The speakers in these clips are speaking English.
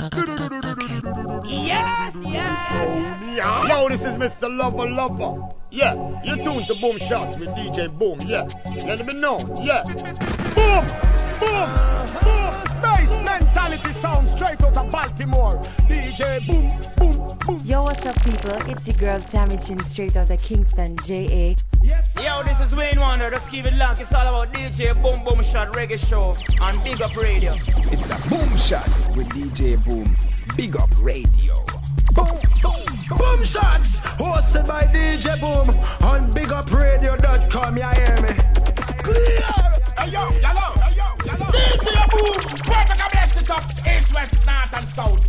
Yeah, yeah. Yo, this is Mr. Lover Lover. Yeah, you're tuned to Boom Shots with DJ Boom. Yeah, let me know. Yeah. Boom, boom, boom. Uh-huh. Nice mentality sound straight out of Baltimore. DJ boom, boom. Yo, what's up, people? It's your girl Tami Chynn straight out of Kingston, JA. Yes. Yo, this is Wayne Wonder. Just keep it locked. It's all about DJ Boom Boom Shot Reggae Show on Big Up Radio. It's a boom shot with DJ Boom. Big up radio. Boom, boom, boom shots. Hosted by DJ Boom on BigUpRadio.com. You hear me? Clear. Hey yo, yellow, hey yo, yellow. DJ Boom. Perfect, I blessed it up. East, west, north, and south.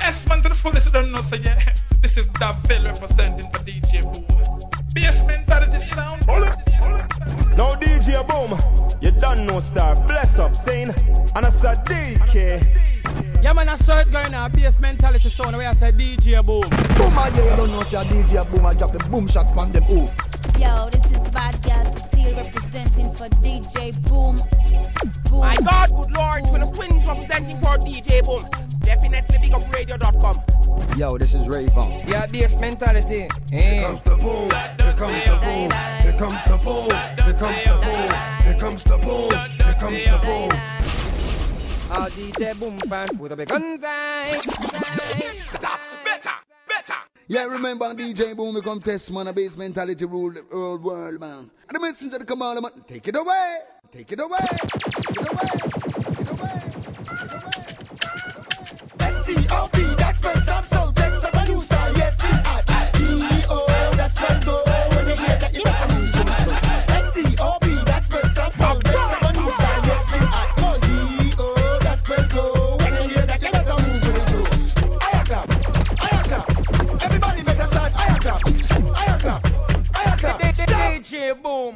Yes, man, to the fullest, you don't know, so yeah. This is Davil representing for DJ Boom. Bass mentality sound. Now DJ Boom, you done no star. Bless up, saying, and I said DK. Yeah, man, I saw it going on. Bass mentality sound. Where I say DJ Boom. Boom, I yeah, you don't know if you're DJ Boom. I drop the boom shots from them. Ooh. Yo, this is Bad Gal Cecile representing for DJ Boom. Boom. My God, good Lord, with the twins representing for DJ Boom. Definitely BigUpRadio.com. Yo, this is Rayvon. Yeah, bass mentality. Eh. comes the boom, here comes the boom, here comes the boom, here comes the boom, here comes the boom, here comes the boom. All DJ Boom fans put up a guns eye. That's better, better. Yeah, remember DJ Boom, we come test man, a base mentality rule the whole world, man. And the messenger the commander, man, take it away, take it away, take it away, take it away, take it away. S-T-O-P, that's first I'm so text DJ Boom.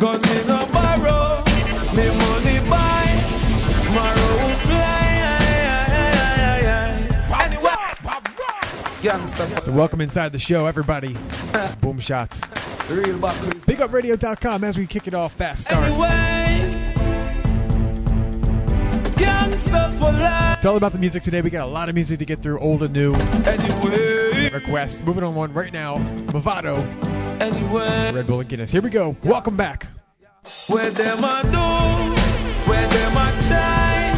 Got me no borrow, me money buy. My will fly high, high, high, high. Anyway, gangster. So welcome inside the show, everybody. Boom shots. BigUpRadio.com as we kick it off fast start. Anyway, gangster for life. It's all about the music today. We got a lot of music to get through, old and new. Anyway, Request. Moving on one right now. Mavado, anyway. Red Bull and Guinness. Here we go. Welcome back. Where them a do, where them a try,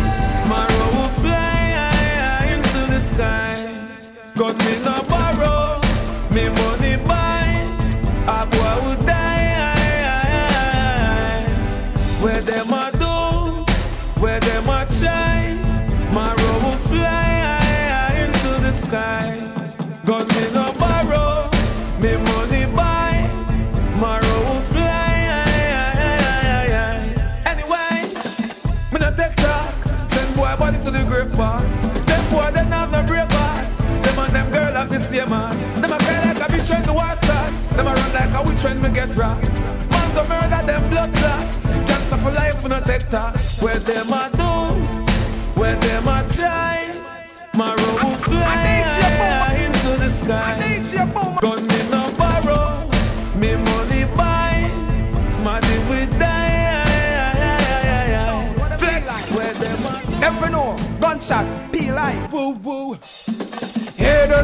my road will fly into the sky. Got me no borrow, me money Them a run like a witch when me get rocked. Man go murder them blood clot. Cancer for life we no take talk. Where them a do? Where them a try? My road will fly into the sky.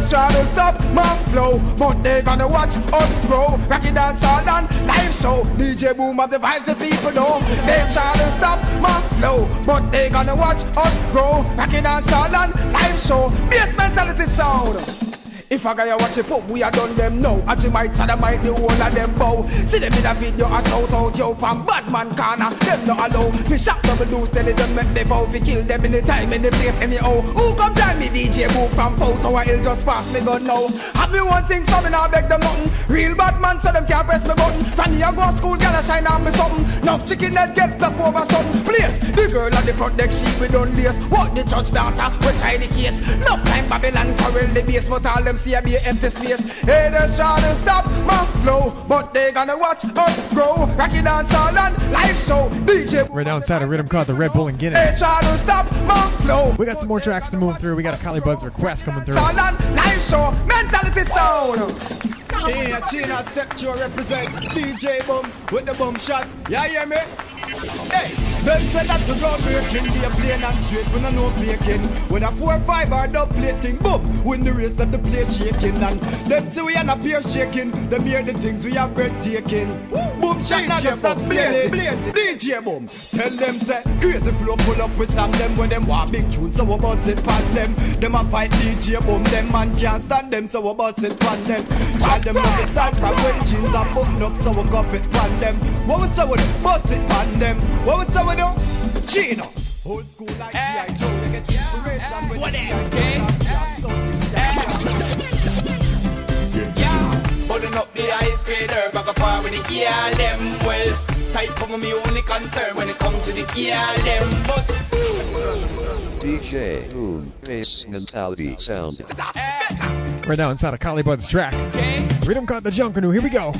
Try to stop my flow, but they gonna watch us grow. Rocky dance all and live show. DJ Boom of the vibes the people know. They try to stop my flow, but they gonna watch us grow. Rocky dance all and live show. Bass mentality sound. If I gotta watch it pop, we are done them now. Might might the whole of them bow. See them in a video, I shout out yo from Badman corner. Them not allow me shot double loose, tell them make me vow. We kill them the time, the place, anyhow. Who come tell me DJ move from Pout Tower Hill just pass me gun now. Have me one thing, so me now beg them nothing. Real bad man, so them can't press me button. From I go to school, I shine on me something. Now chicken head get stuck over something. Place the girl at the front deck, she we done lace. What the judge daughter, we try the case. No time Babylon quarrel the base, but all them see a be empty space. Haters try to stop my flow, but they gonna watch us grow. Rocky dance all and live show. DJ Right now inside a rhythm called the Red Bull and they Guinness. try to stop my flow. We got some more tracks to move through. We got a Collie Buddz request coming through. All and live show. Mentality sound. Yeah, China step to represent DJ Boom with the boom shot. Yeah, hear me? Hey, them say that the road breaking, be a plain and straight, when I know faking. When a 4-5 or dub plating, boom, when the race that the place shaking. And them say we are not peer shaking, them hear the things we are breathtaking. Boom shot, now just stop blaze, DJ Boom. Tell them say, crazy flow pull up with song them when them want big tunes, so we bust it past them. Them a fight DJ Boom, them man can't stand them, so we bust it past them. Tell them what the start from when jeans are button up, so we cuff it pan them. What we say we do? Bust it pan them. What we say we do? Gino. Old school like G.I. Eh. Joe, they get the inspiration with the Yeah, putting eh. eh? up the ice grader, back up with the gear them well. Type of me only concern when it comes to the gear them, but DJ Boom Bass Mentality Sound. Right now inside a Collie Buddz track. Rhythm Caught the Junkanoo. Here we go.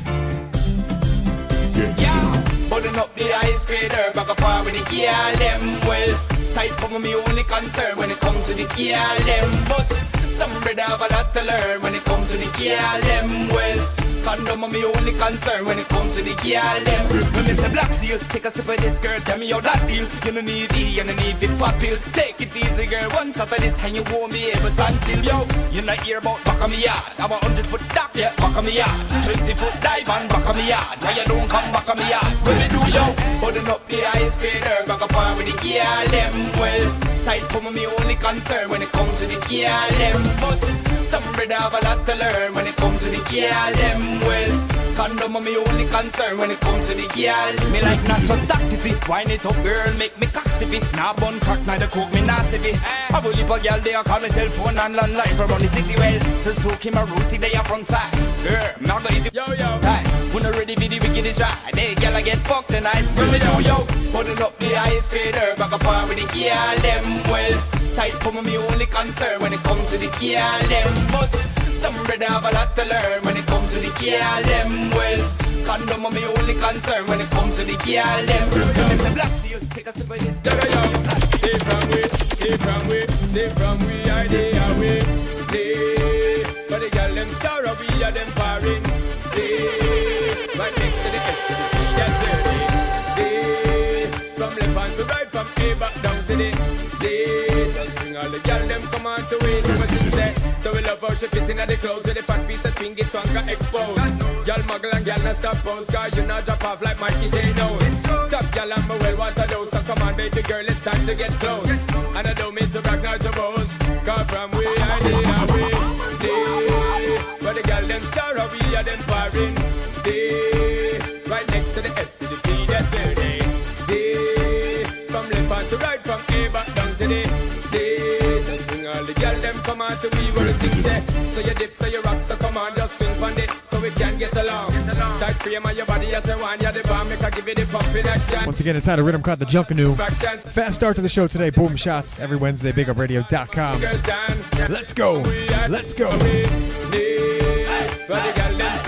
Yeah, putting up the ice grader, back up with the gear them well. Type of me only concern when it comes to the gear them, but some brother have a lot to learn when it comes to the gear them well. Condom are me only concern when it comes to the girl them. When Mr. Black Seal, take a sip of this girl, tell me how that feel. You don't need E, you don't need big fat pill. Take it easy, girl. One shot of this and you won't be able to stand still, yo. You not hear about back of me yard. I'm a hundred foot dock, yeah, back of me yard. Twenty foot dive and back of me yard. Why you don't come back of me yard? When me do, yo, putting up the ice grader, back up on with the girl them. Well, tight for me only concern when it comes to the girl them, but. Some brother have a lot to learn when it comes to the girl them well. Condom are my only concern when it comes to the girl. Me like not just activity, wine it up girl, make me cockstiffy. Now bun crack, neither cook me nasty fit. I will leave a girl they call me cell phone and landline from around the city well. So soak him a rooty they are front side. Girl, me not gonna yo yo. Hey, when I ready be the wickedest try, they girl I get fucked tonight. When me do yo, putting up the ice grader, back up with the girl them well. Tight for me only concern when it comes to the girl them, but some brother have a lot to learn when it comes to the girl them. Well, condom me only concern when it comes to the girl them. Black take a sip of this. Stay from we, from we, from we, away. How she fit in the clothes with the fat piece of thing get swung exposed. Girl muggle and girl not stop pose, cause you not drop off like Mikey J knows. Top girl and my well water dose, so come on baby girl, it's time to get close. And I don't mean to brag nor to boast, cause from dip, so you rock, so come on, just swing on it, so we can get along. Get along. Tight frame on your body, as want, you the bomb, make I give you the pumping action. Once again, inside a rhythm called the Junkanoo. Fast start to the show today, boom shots every Wednesday, bigupradio.com. Let's go, let's go. Hey.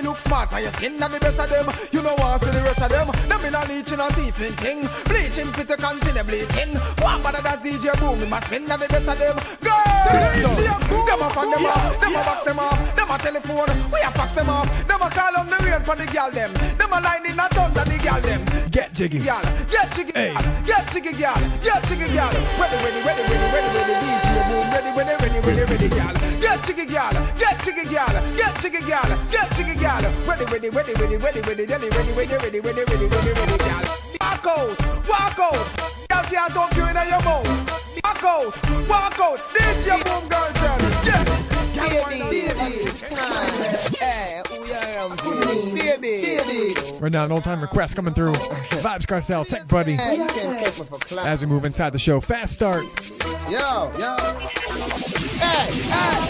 Tattoo for your body look smart, and your skin and the best of them. You know what, see the rest of them. Them in a leeching and teething thing. Bleaching fit to continue bleaching. One better than DJ Boom, my spin and the best of them. Girl, them up and them off, them a box them off, them a telephone, we a fax them off. Them a call on the rain for the girl them. Them a line in a thunder the girl them. Get jiggy. Girl, get jiggy, Hey. get jiggy, girl, get jiggy, girl. Ready, ready, ready, ready, ready, ready, DJ Boom, ready, ready, ready, ready, ready, girl. Get jiggy, girl, girl, get jiggy, girl, get jiggy, girl. Ready, ready, ready, ready, ready, ready, ready, ready, ready, ready, ready, ready, ready, ready, girl. Walk out, walk out. Girl, can't talk you in your mouth. Walk out, walk out. This your boom, girl, Right now, an old time request coming through. Vybz Kartel, Tech Buddy. As we move inside the show, fast start. Yo, yo. Hey, hey,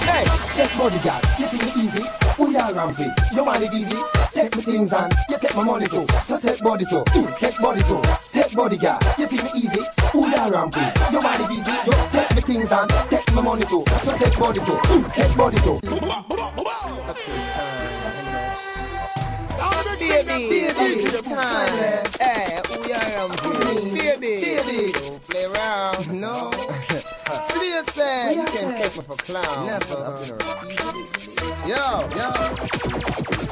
hey. Take bodyguard, you think it easy? We are ramping. You want it easy? Take me things and you take my money too. So take body too. Take body too. Take bodyguard, you think it easy? We are ramping. You want it easy? You take me things and take my money too. So take body too. Take body too. Baby, time. Hey, we are ramping. Baby, Baby. don't play around, no. Seriously. You can take me for clown. Never. Yo, yo.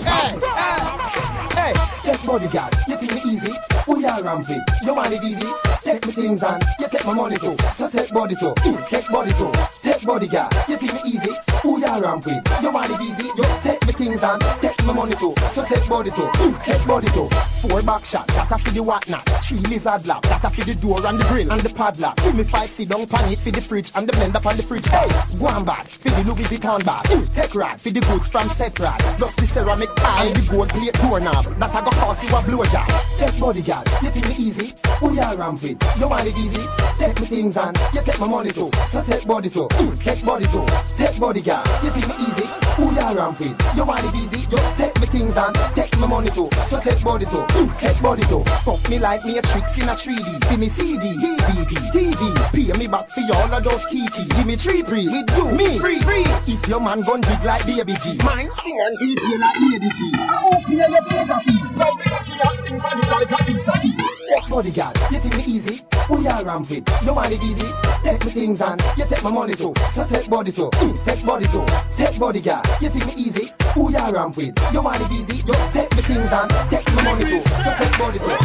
Hey, hey, hey. Take bodyguard, you think it easy? We are ramping. You want it easy? Take me things and you take my money too. So take body too. Mm, take body too. Take bodyguard, you think it easy? We are ramping. You want it easy? You take me things and take my money too. So take body too. Mm, take body too. Four back shot, that for the whatnot. Three lizard lap, that for the door and the grill and the padlock. Give me five sit down pan it for the fridge and the blender on the fridge. Hey, go on bad for the Louis Vuitton bag. Mm, take rad for the goods from Setrad. Plus the ceramic tile, the gold plate doorknob. That a go cost you a blowjob. Take bodyguard, you think me easy? Who We are ramping. You want it easy? Take me things and you take my money too. So take body too. Mm, take body too. Take bodyguard, you think me easy? Who We are ramping. You want it easy? You take me things and take my money too. So take body too. Mm, take body too. Fuck me like me a tricks in a 3D. Give me CD, DVD, TV. Pay me back for all of those kiki. Give me three free. With you, me free, free. If your man gun big like Baby mine sing and DJ like Lady G. I hope you your fee. Now key and sing the like pizza tea. Take bodyguard, you think me easy? We are ramping. You want it easy? Take me things and you take my money too. So take body too. Mm, take body too. Take bodyguard, you think me easy? We are ramping. You want it easy? You take me things and take my money too. So take body too.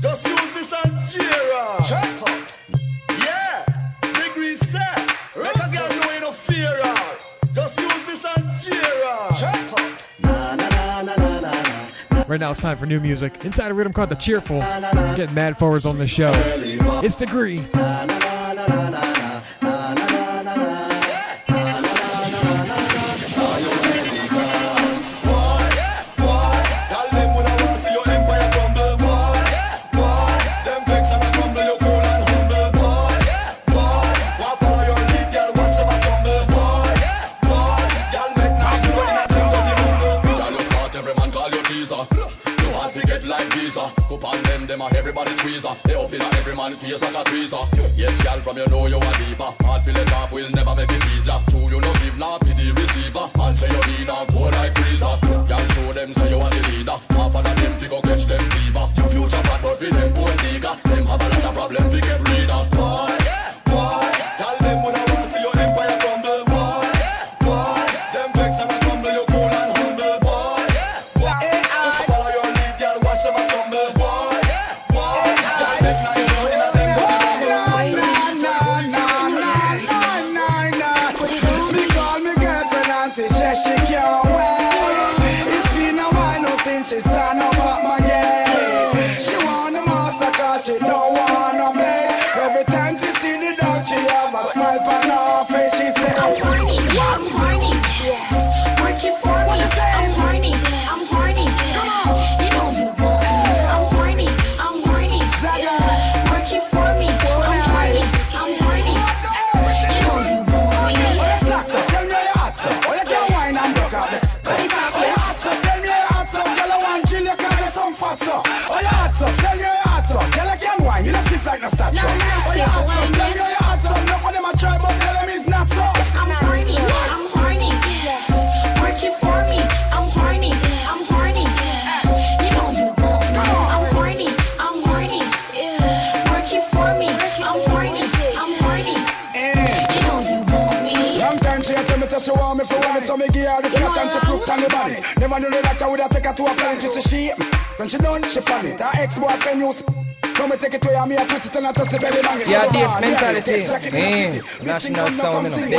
Just use this and cheer Check up. Right now, it's time for new music. Inside a rhythm called The Cheerful. Getting mad forwards on the show. It's Degree. for the squeezer. They up in every man face like a tweezer. Yes, gal, from you know you a diva. Hard feel it off will never make it easier. True, you no give not be the receiver. And say you need a go like freezer. Gal, show them say you are the leader. Half of them fi go catch them fever. Your future bad, but fi them poor nigga. Them have a lot of problems. fi get rid. てふざけるなって言って、別にこんなことない。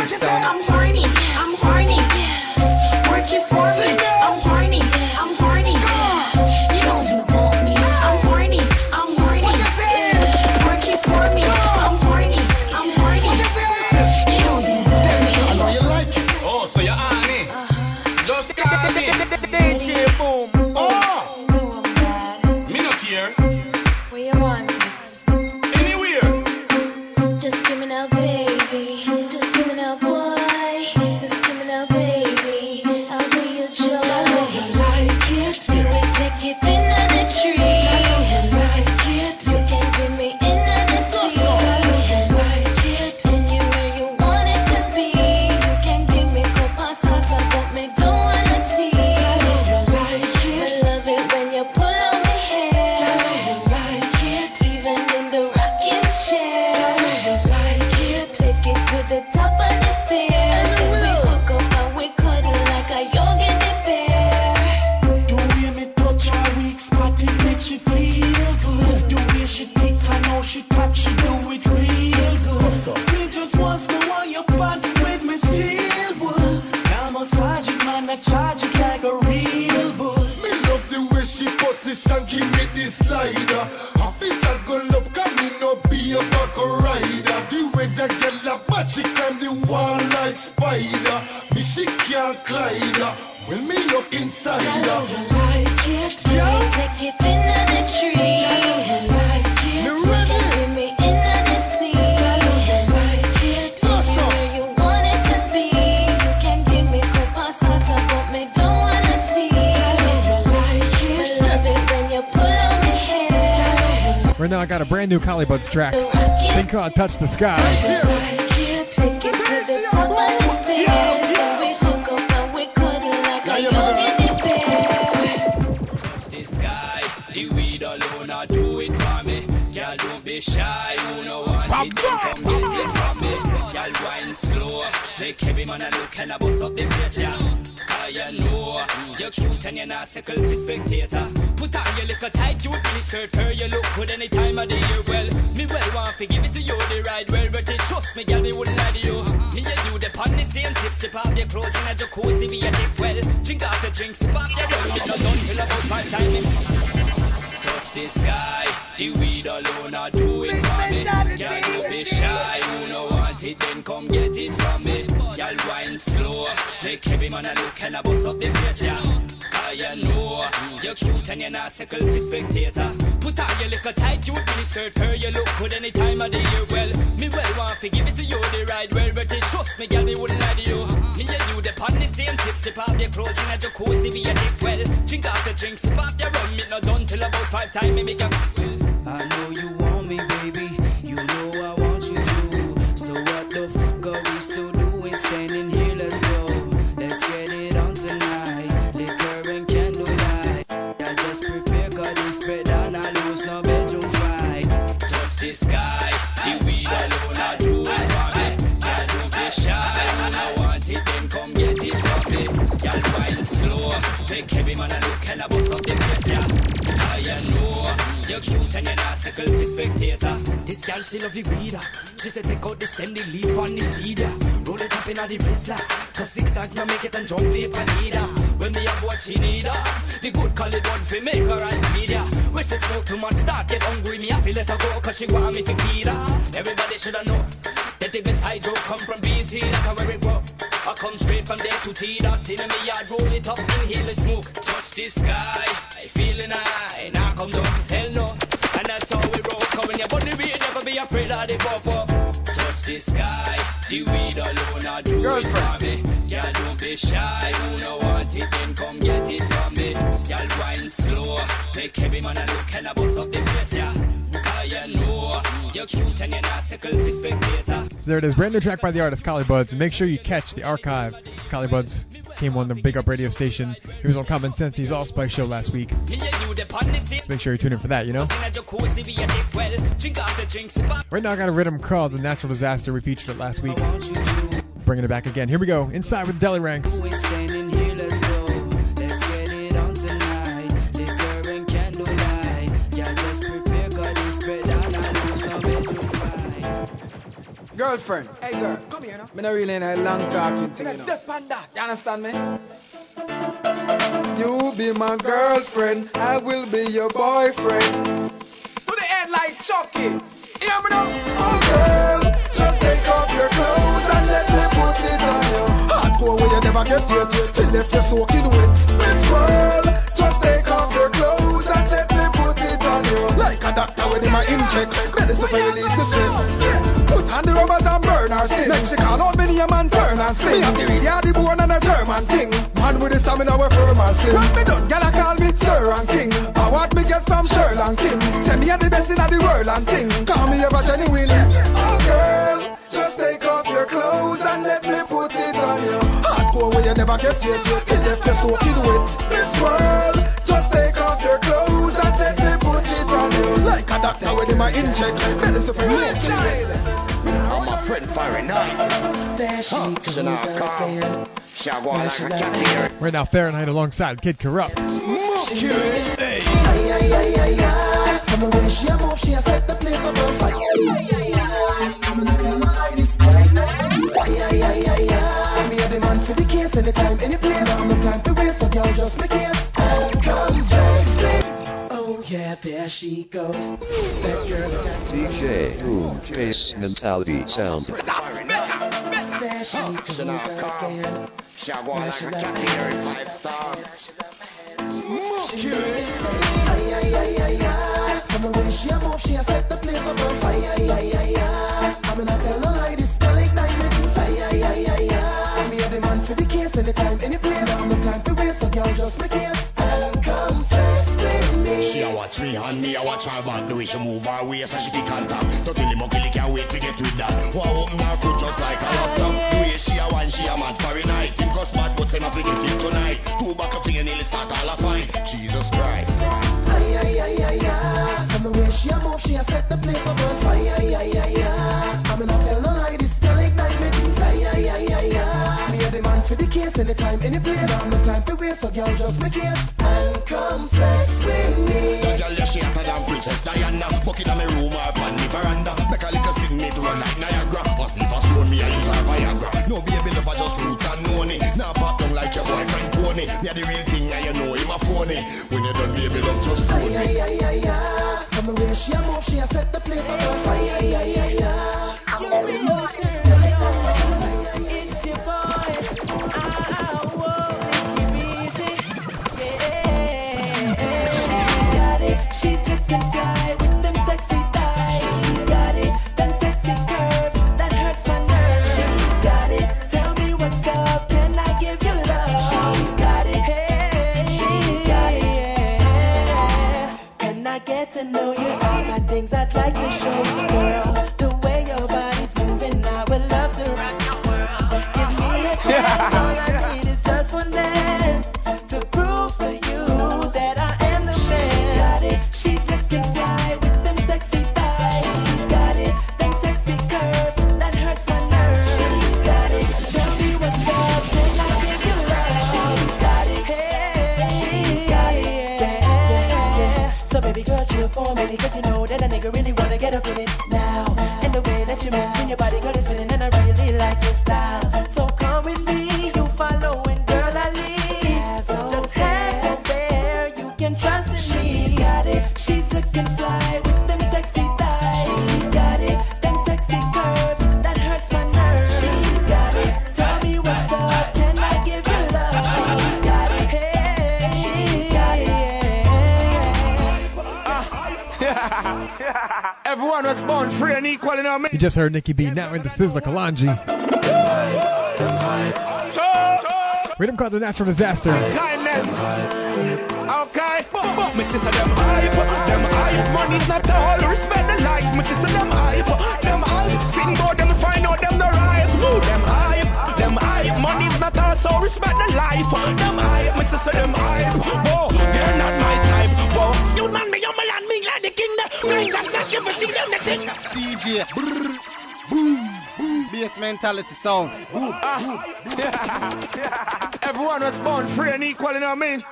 Collybud's track. Thing called Touch the Sky. jacuzzi, we a dip well. Drink after drinks, pop the rum, it no done till about five time, me make a the weed. She said take out the stem, the leaf on the seed. Roll it up in the wristler. Cause zigzag now make it and jump paper neither. When me have what she need, ah, the good call one for make her and feed ya. When she smoke too much, start get hungry, me have to let her go cause she want me to feed her. Everybody should have know that the best hydro come from BC, that's where it grow. I come straight from there to T dot in me yard, roll it up, inhale the smoke, touch the sky, alone, I do it for me. Girl, don't be shy, who no want it, then come get it from me. Girl, wine slow, make every man a look and I bust up the place, yeah. I know you're cute and you're not sickle spectator. There it is, brand new track by the artist Collie Buddz. Make sure you catch the archive. Collie Buddz came on the Big Up radio station. He was on Common Sense. He's off Spice Show last week. So make sure you tune in for that. You know. Right now I got a rhythm called "The Natural Disaster." We featured it last week. Bringing it back again. Here we go. Inside with Delly Ranx. Girlfriend, hey girl, come here now. Me not really in a long talking thing, you know. You understand me? You be my girlfriend, I will be your boyfriend. To the end like Chucky. Hear me now? Oh girl, just take off your clothes and let me put it on you. Hardcore where you never get yet, till left you soaking wet. Miss World, just take off your clothes and let me put it on you. Like a doctor with him a inject, medicine for release the stress. Slim. Me have the radio, the bone and a German thing. Man with the stamina we firm and slim. When me done, gyal a call me Sir and King. I what me get from Sherlock King. Tell me I'm the best in the world and thing. Call me ever genuine. Oh girl, just take off your clothes and let me put it on you. Hardcore where you never get yet, till left you soaking wet. This world, just take off your clothes and let me put it on you. Like a doctor with him a inject, medicine for release the stress. I'm a friend for a night. There she Huh, goes so now I come. again. Shall like a cat here. Right now Fahrenheit alongside Kid Kurrupt. Ay, Yeah, there she goes. That girl that DJ Boom Bass Mentality Sound. there she goes So now I come. again. Shall go like a cat here in five star. Ay, ay, ay, ay, ay. From the way she a move, she a set the place on fire. Ay, ay, ay, ay. I'm gonna tell no lie, this girl ignite me things. Ay, ay, ay, ay, ay. Me a the man for the case, anytime, any place. Now no time to waste, so girl, just make case watch me and me a watch her back The way she move her waist and she contact So till the monkey can't wait to get with that. Who open her foot just like a laptop The way she a one, she a mad for just heard Nikki B now in the Sizzla Kalonji. Rhythm called the natural disaster. Okay, my sister them hype, them hype. Money's not all, respect the life. My sister them hype, them hype. Sing about them, find out them the right. Them hype, them hype. Money's not all, so respect the life. Them mentality sound. Ah. Everyone was born free and equal, you know what I mean?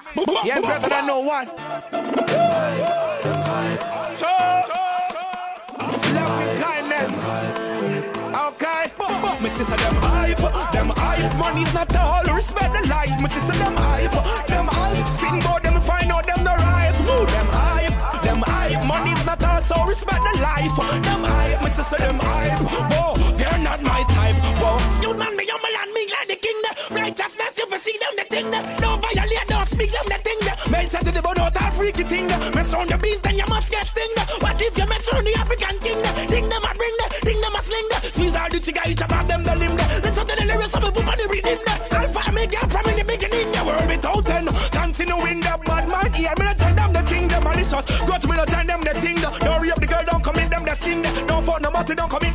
Yeah, better than no one. So, love and kindness. Okay, my sister them hype, them hype. Money's not all, respect the life. My sister them hype, them hype. Sing about freaky thing. Mess on the beast, then you must get sting. What if you mess on the African king? Ding them a bring, ding them a sling. Squeeze all the trigger, each of them the limb. Listen to the lyrics of the book on the reading. Alpha, me girl from in the beginning. The world without end. Continuing the bad man here. Me not tell them the thing, the malicious. Grudge me not tell them the thing. Don't rape the girl, don't commit them the sin. Don't fuck no matter, don't commit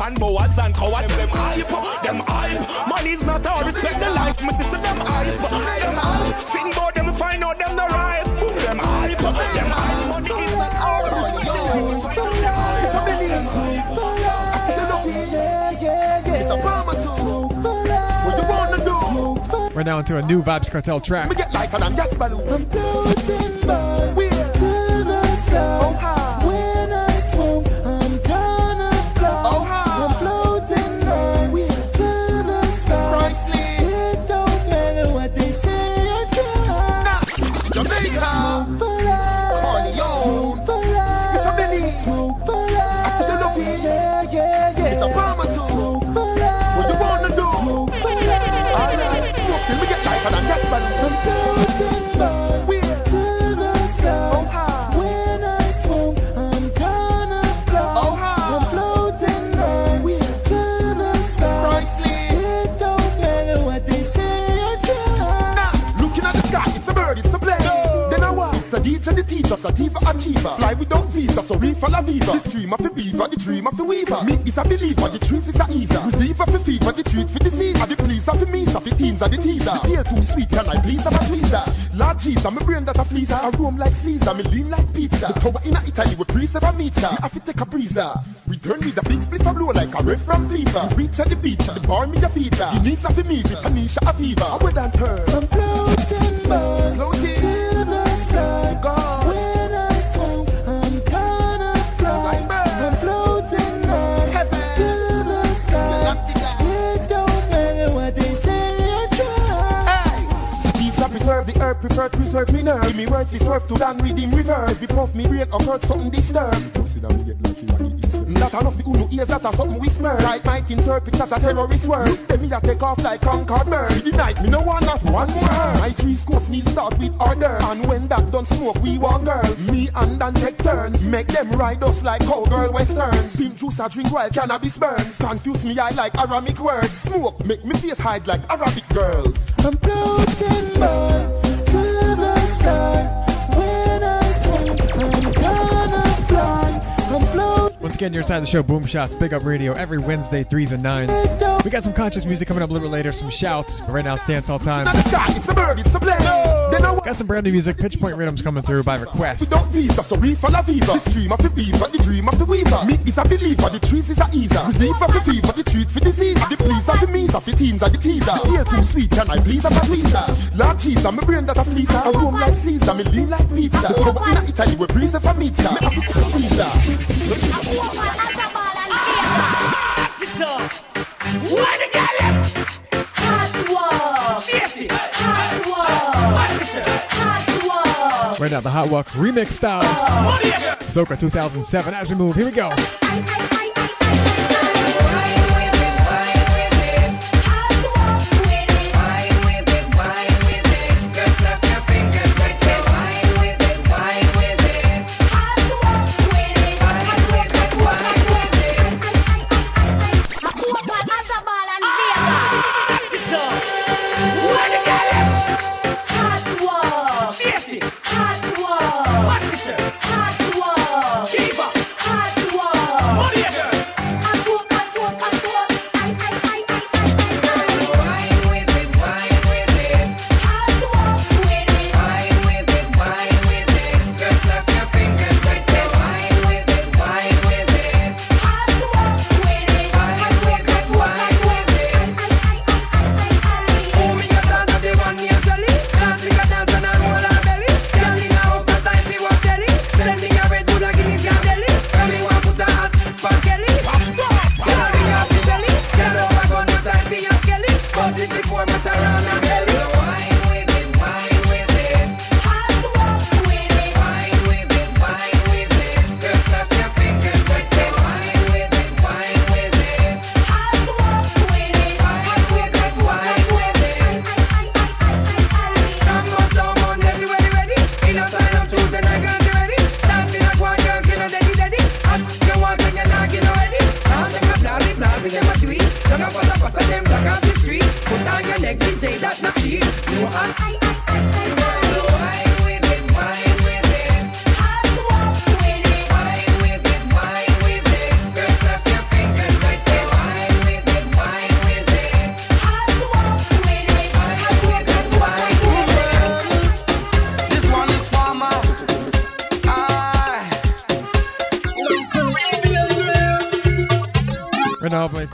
pan boas and cowards. Them hype, them hype. Money's not all, respect the life. Sister, them hype. Them hype. Sing about them, find out oh, them the right. Them hype, them hype. Money is not all. We're now into a new Vybz Kartel track. Achiever. Fly without visa, so we for la viva. The dream of the beaver, the dream of the weaver. Me is a believer, the truth is a easer. Reliever for fever, the treat for disease. And the please of the means of the teams of the teaser. The tail too sweet, can I please have a tweezer? Lord Jesus, my brain that a freezer. I roam like Caesar, me lean like pizza. The tower in a Italy with three seven meter. Me have to take a breezer. Return with a big split of blow like a ref from fever. Reach at the beach, the bar me a feature. Needs of the meat with Tanisha Aviva. I would turn. Earth, prefer to preserve me nerve. Give me words, this worth to dan redeem reverse. Every puff me brain occurred something disturbed. That enough the unu ears that are something whisper. Like might interpret as a terrorist word. Look me a take off like Concorde bird. The night me no want not one more. My three scopes need start with order. And when that done smoke, we want girls. Me and Dan take turns. Make them ride us like cowgirl westerns. Sim juice a drink while cannabis burns. Confuse me I like Aramic words. Smoke make me face hide like Arabic girls. I'm floating, again, you're inside the show Boom Shots, Big Up Radio, every Wednesday, 3s and 9s. We got some conscious music coming up a little bit later, some shouts, but right now it's dance all time. Got some brand new music, Pitch Point Rhythms coming through by request. Without visa, so we follow fever. The dream of the beaver, the dream of the weaver. Me is a believer, the trees is a easer. Relief of the fever, the treat for disease. The please of the means of the teams of the teaser. The ear too sweet, can I please of a tweezer? Lord Jesus, my brain that a fleecer. I roam like Caesar, me lean like pizza. The power in Italy, we freeze for meter. Me have to cook freezer. Right now, the Hot Walk remix style. Oh. Soca 2007. As we move, here we go.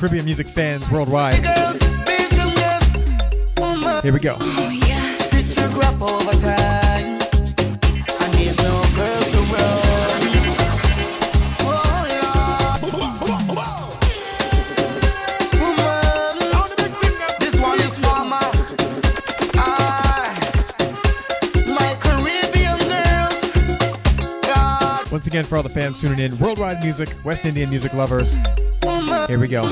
Caribbean music fans worldwide. Here we go. Once again, for all the fans tuning in, worldwide music, West Indian music lovers. Here we go.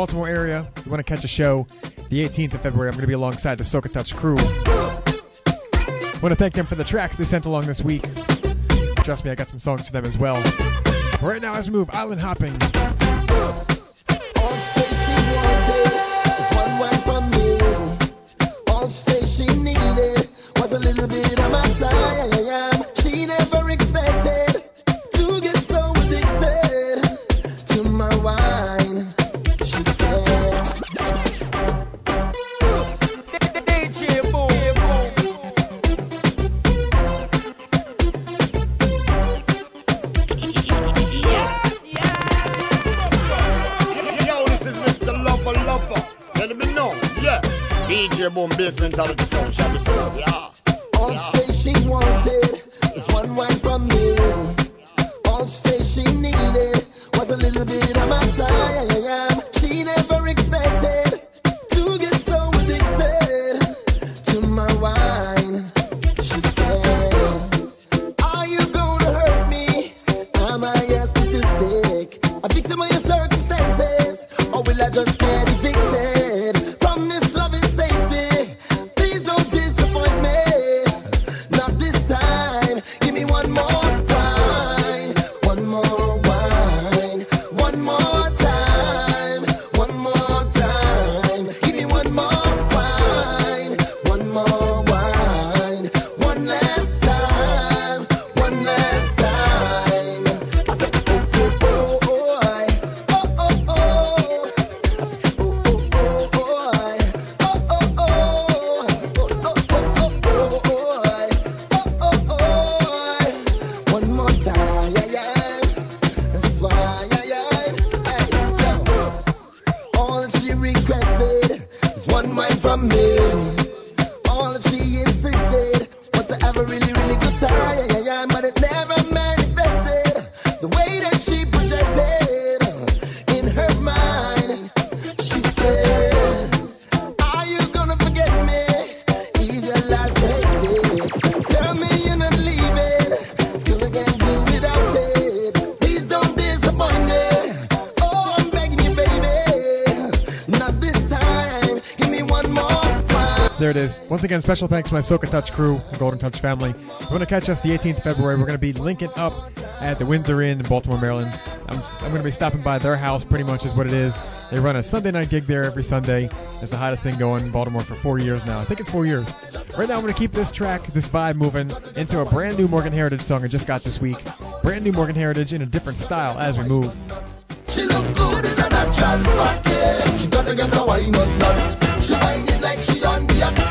Baltimore area, you want to catch a show, the 18th of February, I'm going to be alongside the Soca Touch crew. I want to thank them for the tracks they sent along this week. Trust me, I got some songs for them as well. But right now, as we move, island hopping. Once again, special thanks to my Soca Touch crew, the Golden Touch family. Want to catch us the 18th of February, we're going to be linking up at the Windsor Inn in Baltimore, Maryland. I'm, I'm going to be stopping by their house, pretty much is what it is. They run a Sunday night gig there every Sunday. It's the hottest thing going in Baltimore for four years now. I think it's four years. Right now, I'm going to keep this track, this vibe moving into a brand new Morgan Heritage song I just got this week. Brand new Morgan Heritage in a different style as we move. She look good in a natural. She gotta get a wine. She wind it like she on the yacht.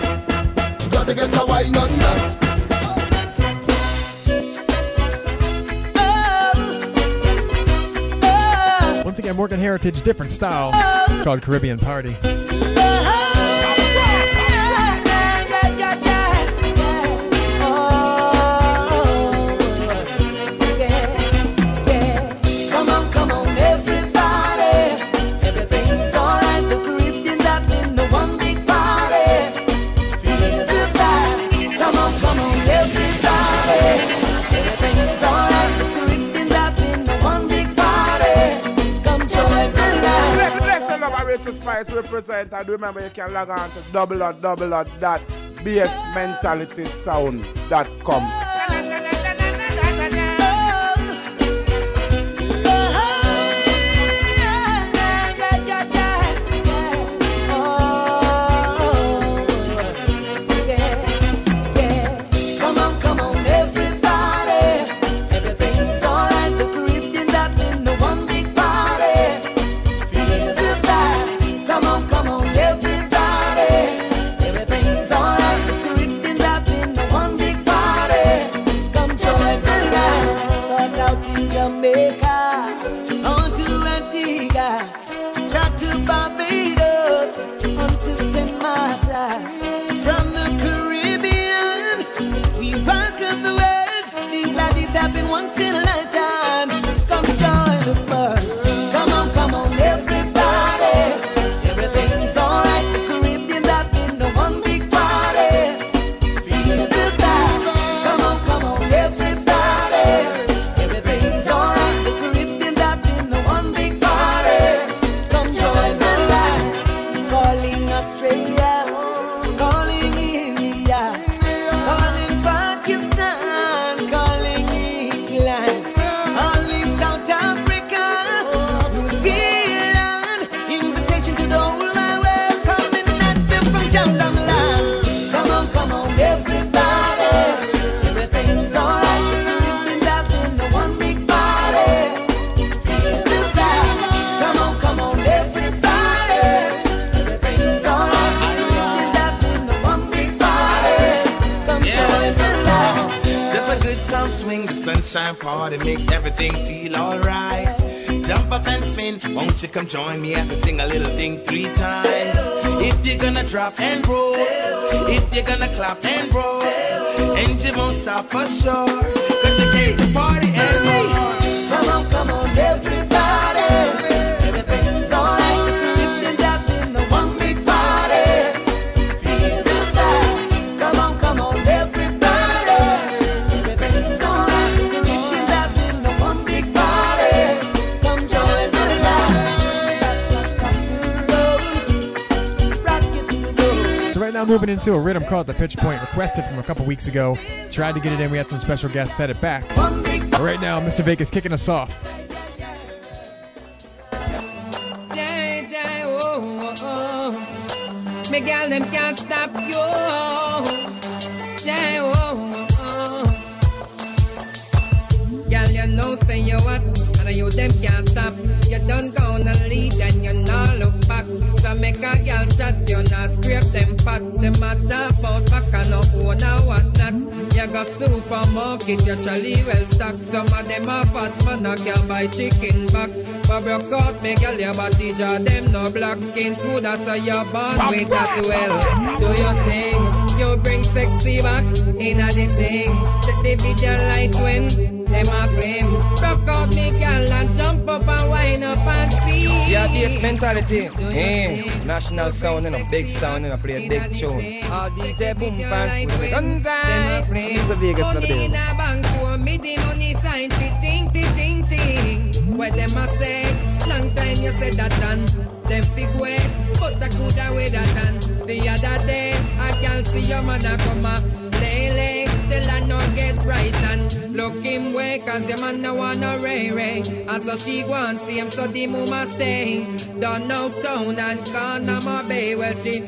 Gotta get a wine on that. Once again, Morgan Heritage, different style. It's called Caribbean Party. Represent. And remember, you can log on to www.bsmentalitysound.com. Jamaica, come join me into a rhythm called the pitch point, requested from a couple weeks ago. Tried to get it in. We had some special guests set it back. But right now, Mr. Vegas kicking us off. Oh, oh, oh. Them can't stop you. Oh, oh, oh. You know say you you trolley well stocked. Some of them are fat man, I can buy chicken back. But broke out, me girl, your body jar, them no black skin smooth, that's how you're born with that well. Do your thing, you bring sexy back in a the thing. Set the video light when them a flame. Broke out, me Yeah, bass mentality. Eh, national sound and a big sound and a play a big tune. All DJ boom fans with the guns high. Mr. Vegas in the Money in a bank for me, the money sign fi ting ting ting ting. Where them a say, long time you said that done. Them fig way, but I coulda way that done. The other day, I can see your mother come a lay lay. Still I cause your man no wanna ray ray. And so she and see him, so the mama stay. Down now town and gone on my bay. Well, she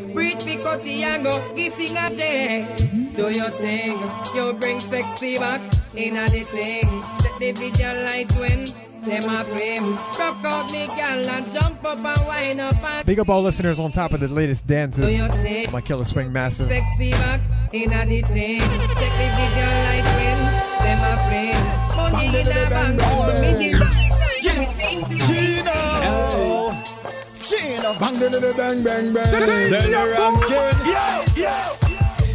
fi cut the go, kissing a day. Do your thing, you bring sexy back in a the thing. Set the video light when them a flame. Rock out me gal and jump up and wind up and Big up all listeners on top of the latest dances. Do your thing. My Killer Swing Massive. sexy back in a the thing. Set the video light when them a flame. Money in a bank for oh, me the Gino. Gino. Bang, bang, bang, bang, bang. Then you're ranking. Yo, yo.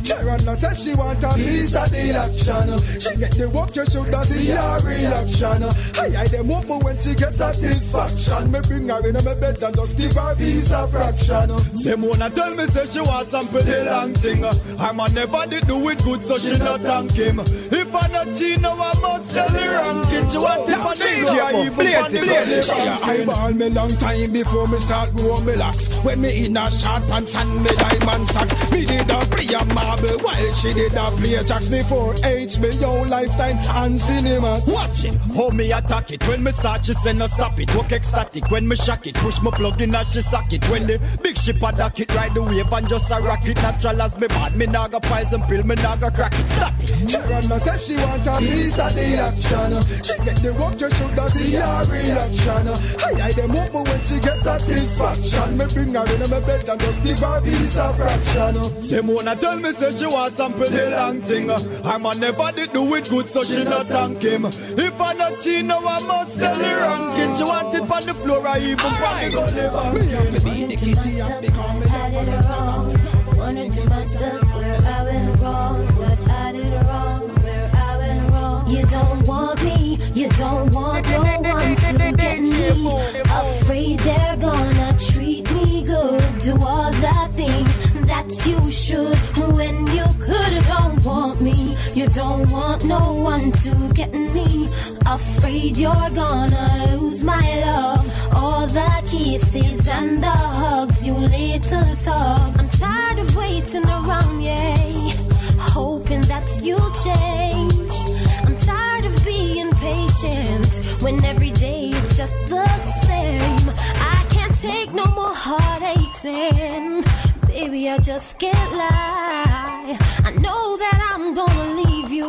Sharon now says she want a piece of the action. She get the work, you should have see her reaction. I I them up when she get satisfaction. Me bring her in my bed and just give her a piece of fraction. Them wanna tell me say she want some pretty long thing. Her man never did do it good, so she not thank him. If I not Gino, I must tell the ranking. She want it for the even for the I ball me long time before me start grow me locks. When me in a short pants and me diamond socks, me did a play a marble while she did a play jacks before HBO lifetime and cinema. Watch it, how me attack it. When me start, she say no stop it. Work ecstatic. When me shock it, push my plug in and she sock it. When the big ship a dock it, ride the wave and just a rock it. Natural as me bad, me naga poison pill, me naga crack it. Stop it. Sharon now says she want a piece of the action. She get the work, you should have see her reaction. I I them up me when she get satisfaction. Me bring her in my bed and just give her a piece of fraction. Them wanna tell me say she want some pretty long thing. Her man never did do it good, so she not thank him. If I not Gino, I must tell the ranking. She want it on the floor, or even from the gully. Me be the kissy and become me I did it wrong. Wondered to myself where I You don't want me, you don't want no one to get me. Afraid they're gonna treat me good. Do all the things that you should when you could. Don't want me, you don't want no one to get me. Afraid you're gonna lose my love. All the kisses and the hugs, you little talk. I'm tired of waiting around, yeah, hoping that you'll change. And baby, I just can't lie. I know that I'm gonna leave you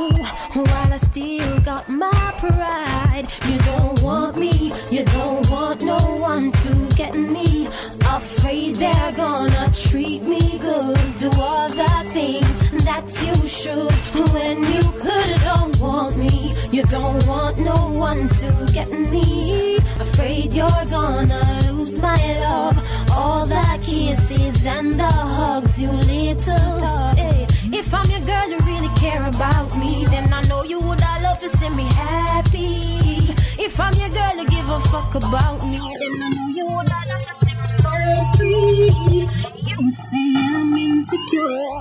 while I still got my pride. You don't want me, you don't want no one to get me. Afraid they're gonna treat me good. Do all the things that you should when you could don't want me. You don't want no one to get me. Afraid you're gonna lose my love. All the kisses and the hugs, you little. Hey, if I'm your girl, you really care about me. Then I know you would. I love to see me happy. If I'm your girl, you give a fuck about me. Then I know you would. I love to see me free. You say I'm insecure.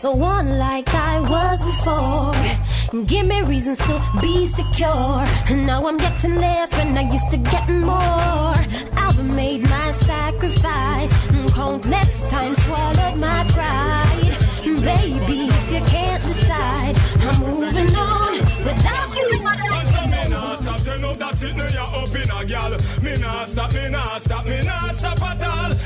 So on like I was before. Give me reasons to be secure. And now I'm getting less when I used to getting more. I've made my sacrifice. Countless times swallowed my pride. Baby, if you can't decide, I'm moving on without you. Now you're up in a gal. Me nah stop, me nah stop, me nah stop at all.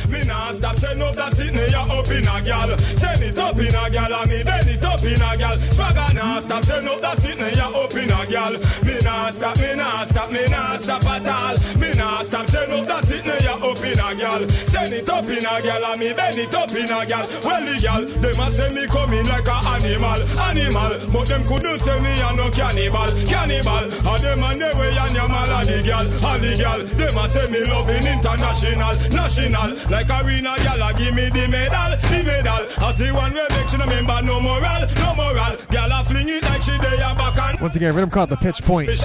Nah stop, turn up that now you're up in a gal. Send it up in a gal, and me bend it up in a gal. Swagger nah stop, turn up that now you're up in a gal. Me nah stop, me nah stop, me nah stop at all. Nah stop, turn up that shit, now you're up in a gal. Send it up in a gal, and me bend it up in a gal. Well the gal, them a say me come in like a animal, animal. But them couldn't say me a no cannibal, cannibal. And them a never and your mal a the gal, a the gal. Them a say me loving international, national. Like arena gal a give me the medal, the medal. As the one we make she no member no moral, no moral. Gal a fling it like Once again, rhythm called the pitch point. the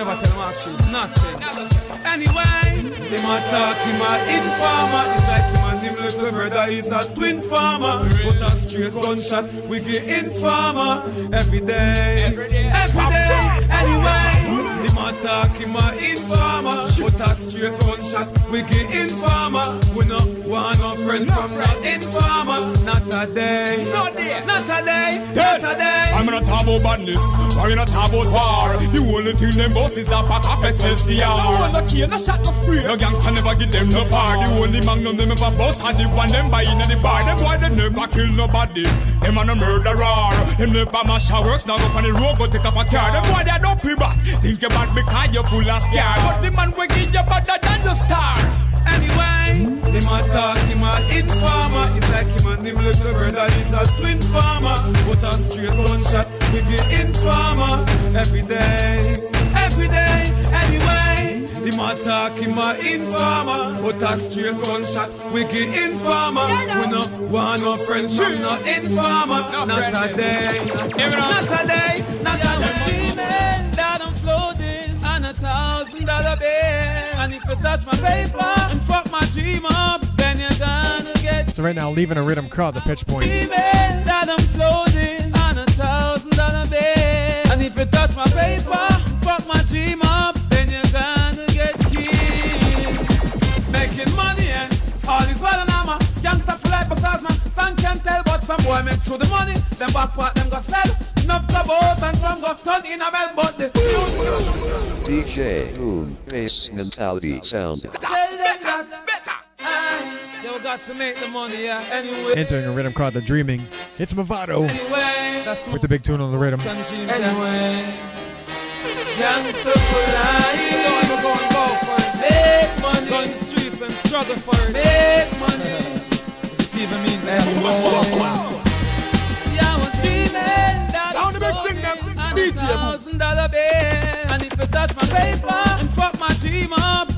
never tell him actually nothing. Anyway, him a talk, him a informer. It's like him and him little brother is a twin farmer. Put a straight gunshot, we get informer every day. Every day. Talk, him a informer. Put a straight gunshot, we get informer. We no want no friend from that informer. Not a day. Not a day. Not a day. I'm not talk about badness, I'm not talk about war. The only thing them boss is a pack of SSDR. No one no care, no shot, no spray. No gangster never give them no par. The only magnum them ever bust and the one them buy in the bar. Them boy they never kill nobody. Them man a no murderer. Them never mash a works. Now go on the road go take up a car. Them boy they don't pay back. Think about because you full of scar. But the man we give you better than the star. Anyway, him a talk, him a informer. It's like him and him little brother is a twin farmer. Put a straight gunshot with the informer every day, every day. Anyway, him a talk, him a informer. Put a straight gunshot with the informer. We no want no friends from no informer. Not a day, not a day, not a day. That I'm floating on a thousand dollar bill. And if you touch my paper and fuck my dream up, then you're gonna get So right now, leaving a rhythm crowd, the pitch point. that I'm floating on a thousand dollar bill. And if you touch my paper, fuck my dream up, then you're gonna get killed. Making money and all is well and I'm a for life because my son can tell, but some boy make through the money. Them back part them go sell. Enough club out and from go turn in a bell, but the DJ Boom Bass Mentality Sound. Tell them that I, you got to make the money, yeah. Anyway. Entering a rhythm called the Dreaming. It's Mavado Anyway. With the big tune on the rhythm. Anyway. Youngster for life. So I'm going to go for it. Make money. Go in the streets and struggle for it. Make money. It even means anyway. Them. DJ Boom. thousand dollar bill. And if you touch my paper and fuck my dream up,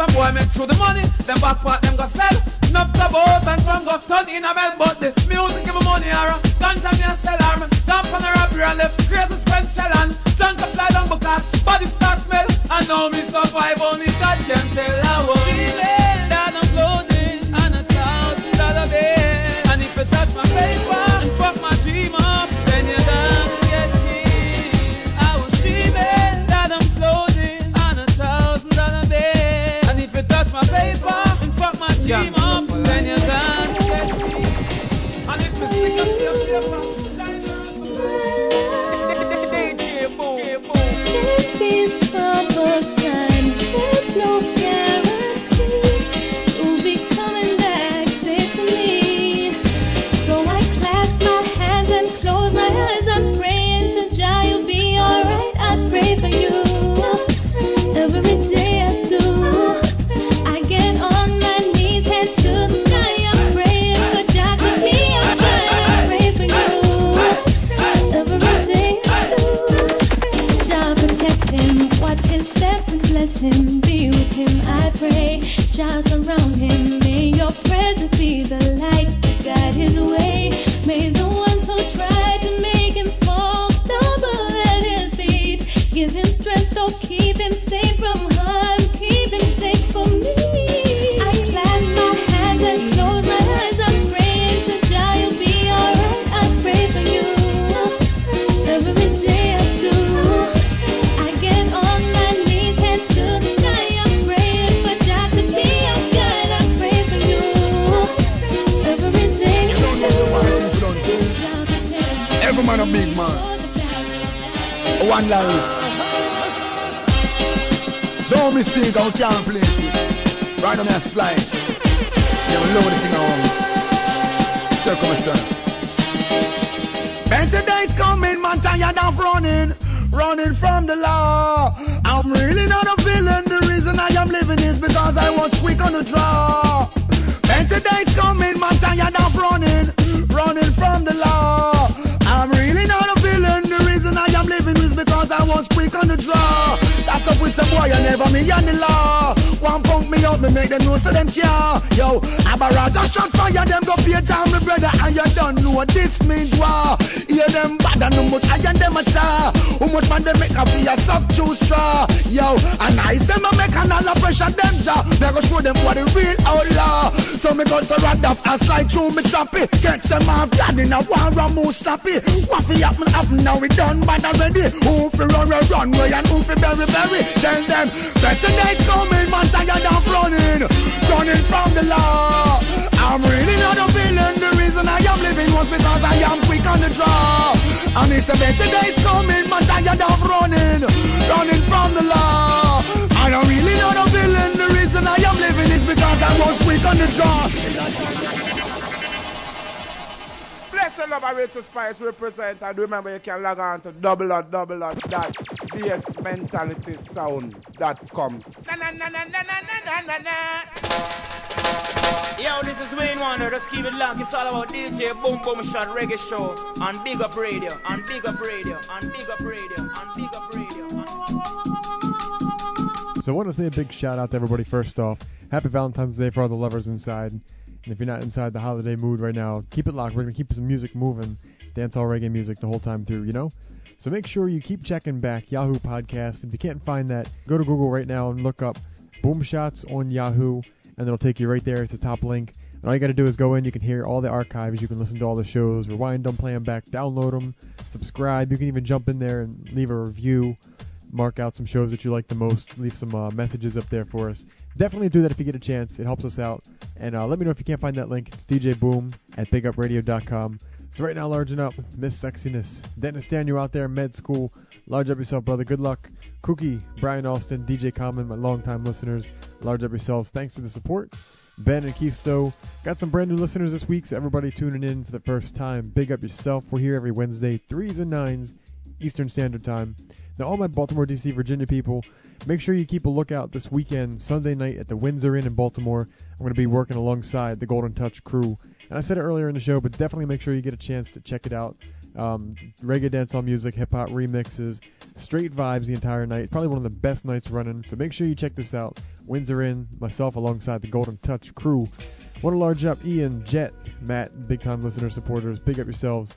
some boy make through the money. Them back part them go sell. Enough club out and some go turn in a bell, but the music give me money or guns and me a sell arm. Jump on a robbery and left crazy spend shell and junk to fly down because body start smell. And now me survive only God can tell. I was feeling that I'm floating life. Don't mistake, I can't place it. Right on that slide. Yeah, we load the thing on. Check on my son. Better days coming, man, tired of running, running from the law. I'm really not a villain. The reason I am living is because I was quick on the draw. Better days coming, man, tired of running, draw. That's up with some boy, I never me on the law. Out, me make them know so them care. Yo, a barrage of shot fire, them go pay down me brother, and you don't know what this means war. Hear them bad and how much I and them a star. How much man they make a be a suck too straw. Yo, and I them a make an all pressure them jaw. Me go show them what the real outlaw. So me go to rad off and slide through me choppy. Catch them off blood in a war and move stoppy. What fi happen happen now we done bad already. Who fi run run run way and who fi bury bury. Tell them better days coming, man tired of running, running from the law. I'm really not a villain. The reason I am living was because I am quick on the draw. And it's the better days coming, man tired of running, running from the law. I am really not a villain. The reason I am living is because I was quick on the draw. Bless the love of Rachel Spice represent and remember you can log on to double or double or dot bsmentalitysound.com. Na na na na na na na na na. Yo, this is Wayne Wonder. Just keep it locked. It's all about DJ Boom Boom Shot Reggae Show on Big Up Radio, on Big Up Radio, on Big Up Radio, on Big Up Radio. So I want to say a big shout out to everybody first off. Happy Valentine's Day for all the lovers inside. And if you're not inside the holiday mood right now, keep it locked. We're going to keep some music moving, dancehall reggae music the whole time through, you know? So make sure you keep checking back Yahoo Podcast. If you can't find that, go to Google right now and look up Boom Shots on Yahoo, and it'll take you right there. It's the top link. And all you got to do is go in. You can hear all the archives. You can listen to all the shows, rewind them, play them back, download them, subscribe. You can even jump in there and leave a review mark out some shows that you like the most, leave some uh, messages up there for us. Definitely do that if you get a chance. It helps us out. And uh, let me know if you can't find that link. It's DJ Boom at BigUpRadio.com. So right now, larging up, Miss Sexiness. Dennis Daniel out there, med school. Large up yourself, brother. Good luck. Cookie, Brian Austin, DJ Common, my longtime listeners. Large up yourselves. Thanks for the support. Ben and Keisto. Got some brand new listeners this week, so everybody tuning in for the first time. Big up yourself. We're here every Wednesday, 3s and 9s, Eastern Standard Time. Now, all my Baltimore, D.C., Virginia people, make sure you keep a lookout this weekend, Sunday night at the Windsor Inn in Baltimore. I'm going to be working alongside the Golden Touch crew. And I said it earlier in the show, but definitely make sure you get a chance to check it out. Um, reggae dancehall music, hip hop remixes, straight vibes the entire night. Probably one of the best nights running. So make sure you check this out. Windsor Inn, myself alongside the Golden Touch crew. Want to large up Ian, Jet, Matt, big time listener supporters. Big up yourselves.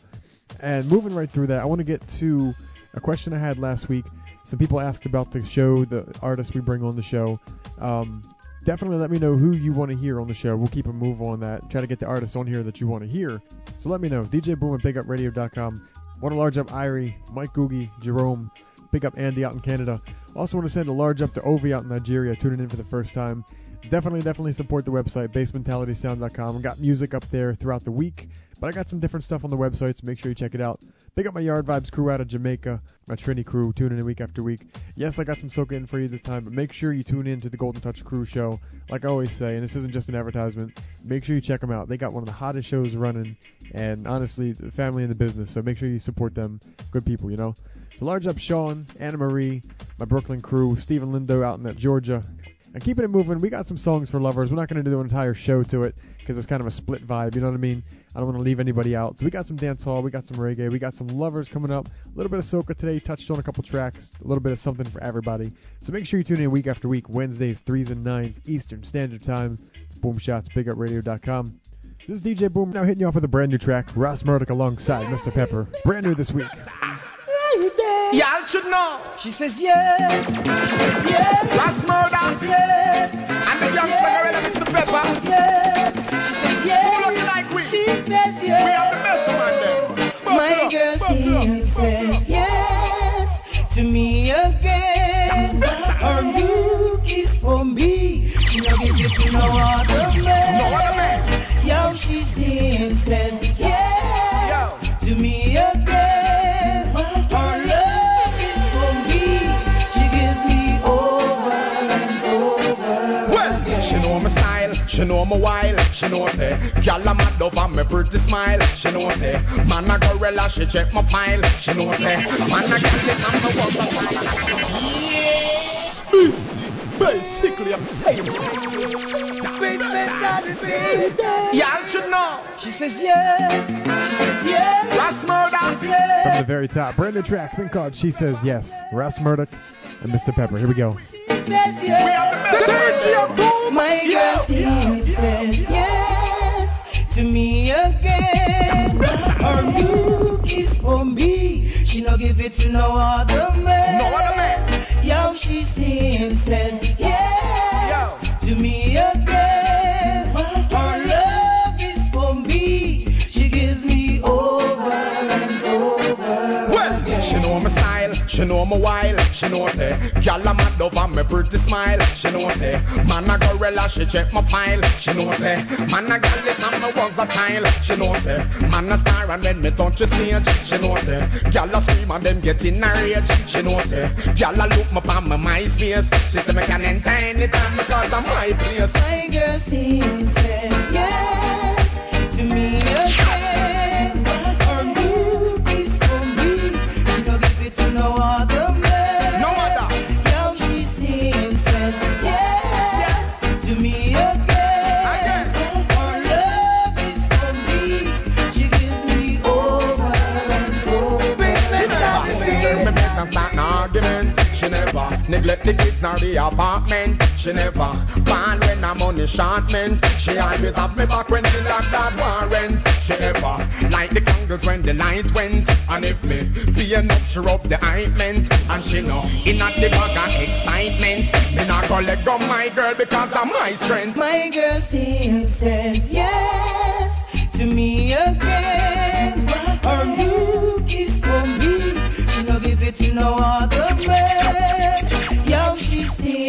And moving right through that, I want to get to a question I had last week. Some people asked about the show, the artists we bring on the show. Um, definitely let me know who you want to hear on the show. We'll keep a move on that. Try to get the artists on here that you want to hear. So let me know. DJ Boom at BigUpRadio.com. Want to large up Irie, Mike Googie, Jerome. Big up Andy out in Canada. Also want to send a large up to Ovi out in Nigeria, tuning in for the first time. Definitely, definitely support the website, basementalitysound.com. Got music up there throughout the week, but I got some different stuff on the website, so make sure you check it out. Big up my Yard Vibes crew out of Jamaica, my Trini crew, tuning in week after week. Yes, I got some soca in for you this time, but make sure you tune in to the Golden Touch Crew show. Like I always say, and this isn't just an advertisement, make sure you check them out. They got one of the hottest shows running, and honestly, the family in the business, so make sure you support them. Good people, you know? So large up Sean, Anna Marie, my Brooklyn crew, Stephen Lindo out in that Georgia, and keeping it moving, we got some songs for lovers. We're not going to do an entire show to it because it's kind of a split vibe. You know what I mean? I don't want to leave anybody out. So we got some dancehall, we got some reggae, we got some lovers coming up. A little bit of soca today, touched on a couple tracks, a little bit of something for everybody. So make sure you tune in week after week, Wednesdays, threes and nines, Eastern Standard Time. It's Boom Shots, BigUpRadio.com. This is DJ Boom now hitting you off with a brand new track, Ross Murdoch alongside Mr. Pepper. Brand new this week. Y'all should know. She says yes. She says yes. Last murder. Yes. And the young gorilla, says yes. We have the best man there. My girl she says yes to me again. Her look is for me. She no give it to no other man. No other man. Yo, she still says She know me wild. She know say, gyal a mad over me pretty smile. She know say, man a gorilla. She check my file. She know say, man a gyal it and me was a Basically, I'm saying. Y'all should know. She says yes. She says yes. Last murder. From the very top, brand new track, thing called She Says Yes. Russ Murdoch and Mr. Pepper. Here we go. My girl, she says yes to me again. Her look is for me. She no give it to no other man. No other man. Yo, she still says yes she know my wild, she know say, gyal a mad over me pretty smile, she know say, man a gorilla, she check my file, she know say, man a gyal yes and me was a child, she know say, man a star and when me touch the stage, she know say, gyal a scream and them get in a rage, she know say, gyal a look me from my MySpace, she say me can enter anytime because I'm my place. My girl still never neglect the kids nor the apartment. She never ball when I'm on the short man. She always have me back when she lock that warrant. She ever light the candles when the night went. And if me feel enough, she rub the ointment. And she know in a the bag of excitement. Me not go let go my girl because of my strength. My girl still says yes to me again. Her look is for me. She no give it to no other man.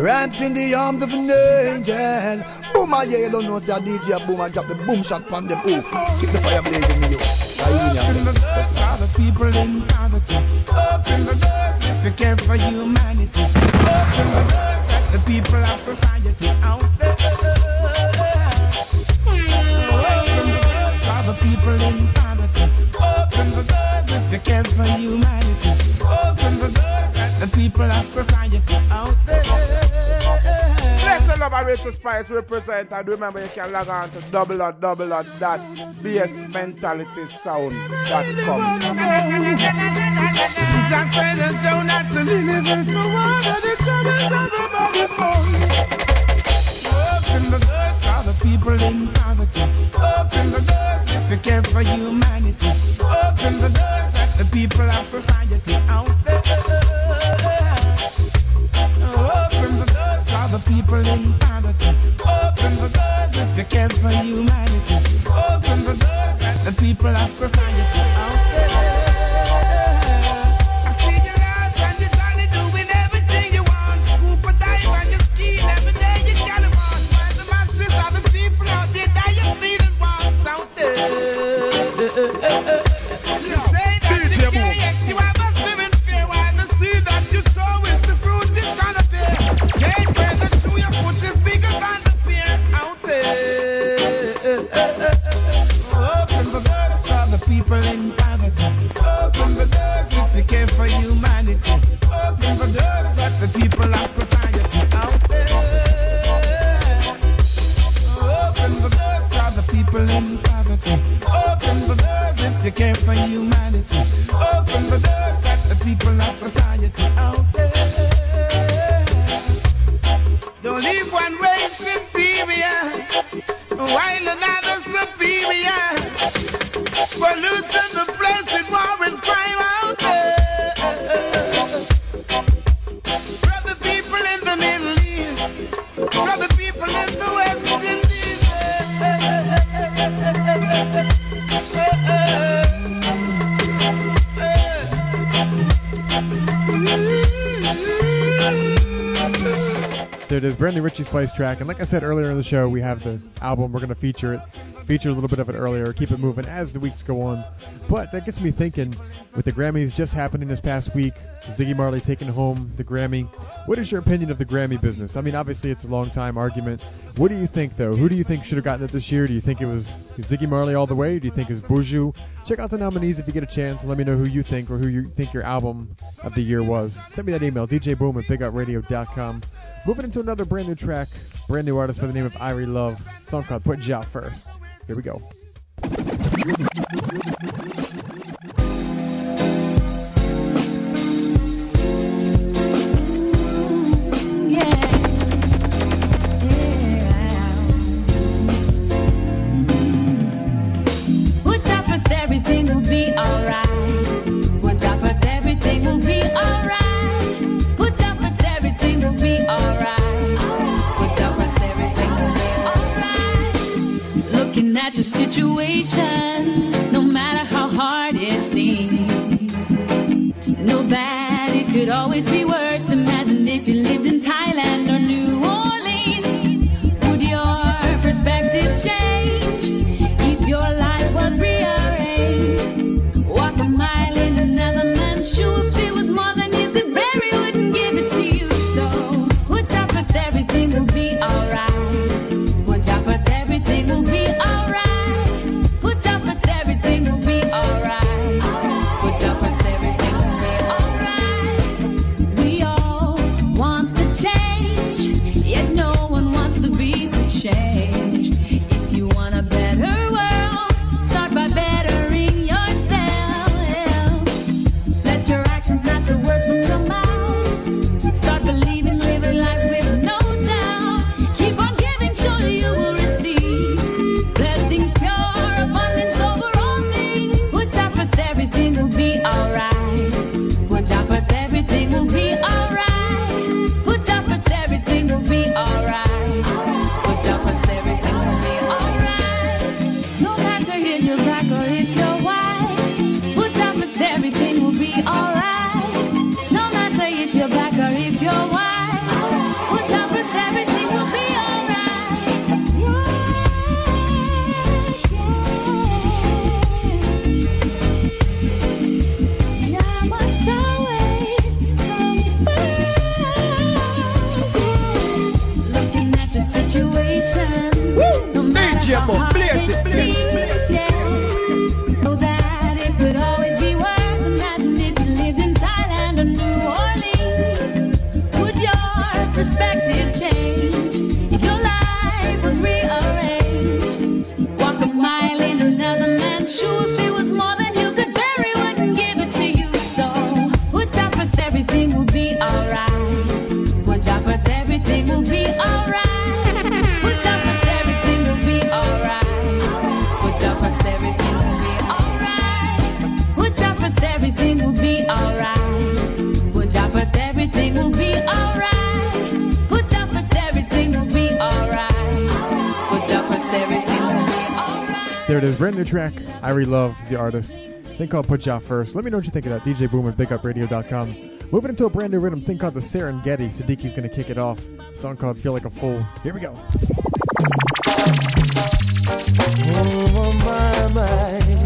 wrapped in the arms of an angel. Boom, I yeah, you don't know, say a DJ boom, I drop the boom shot from them. Ooh, keep the fire blazing me, yo. Open the doors for the people in poverty. Open the doors if you care for humanity. Open the doors let the people of society out there. Open the doors for the people in poverty. Open the doors if you care for humanity. Open the doors let the people of society. Love Richie Spice represent and remember you can log on to double dot double dot dot people in poverty. Open the doors if you care for humanity. Open the doors let the people of society out there. The people in poverty. Open the doors if you care for humanity. Open the doors let the people of society out there. Archie's Place track. And like I said earlier in the show, we have the album. We're going to feature it, feature a little bit of it earlier, keep it moving as the weeks go on. But that gets me thinking with the Grammys just happening this past week, Ziggy Marley taking home the Grammy. What is your opinion of the Grammy business? I mean, obviously it's a long time argument. What do you think, though? Who do you think should have gotten it this year? Do you think it was Ziggy Marley all the way? Do you think it's Buju? Check out the nominees if you get a chance and let me know who you think or who you think your album of the year was. Send me that email, DJ Boom at BigUpRadio.com. Moving into another brand new track, brand new artist by the name of Irie Love, song called Put Ya First. Here we go. at situation, no matter how hard it seems. Nobody it could always be worse. Irie Love, the artist. Thing called Put You Out First. Let me know what you think of that. DJ Boom at BigUpRadio.com. Moving into a brand new rhythm, thing called the Serengeti. Sadiqi's gonna kick it off. Song called Feel Like a Fool. Here we go. Oh, my, my.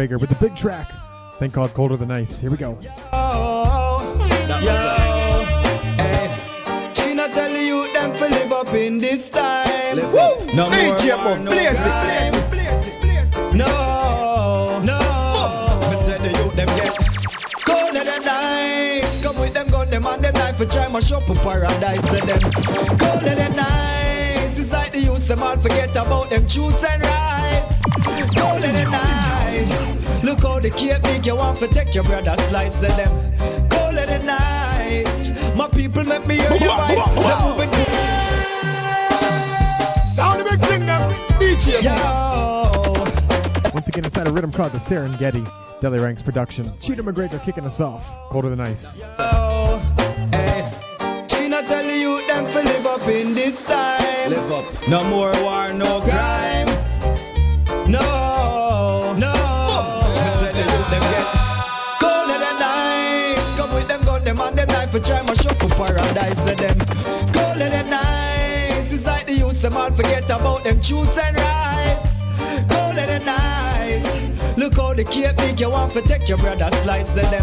Now, Chino with the big track, thing called Colder Than Ice. Here we go. Yo, hey. Chino tell you them to live up in this time. Woo! No more DJ war, no blaze it, crime. it. No, no. Me say the youth them get colder than ice. Come with them gun, them and them knife for try mash up a paradise. Say them colder than ice. It's like the youth them all forget about them truths and rights. Colder than ice. Look how the cape make you want to take your brother's slice. Say them colder than ice. My people make me hear your voice. They're moving cool. Sound the big thing now. DJ. Once again, inside a rhythm called the Serengeti. Delly Ranx production. Chino McGregor kicking us off. Colder Than Ice. Eh. Chino tell you them to live up in this time. Live up. No more war, no crime. No, no. The youth them ice. Come with them gun, them and them knife for try mash up a paradise. Say them colder than ice. It's like the youth them all forget about them truths and rights. Colder than ice. Look how the cape make you want to take your brother's slice. Say them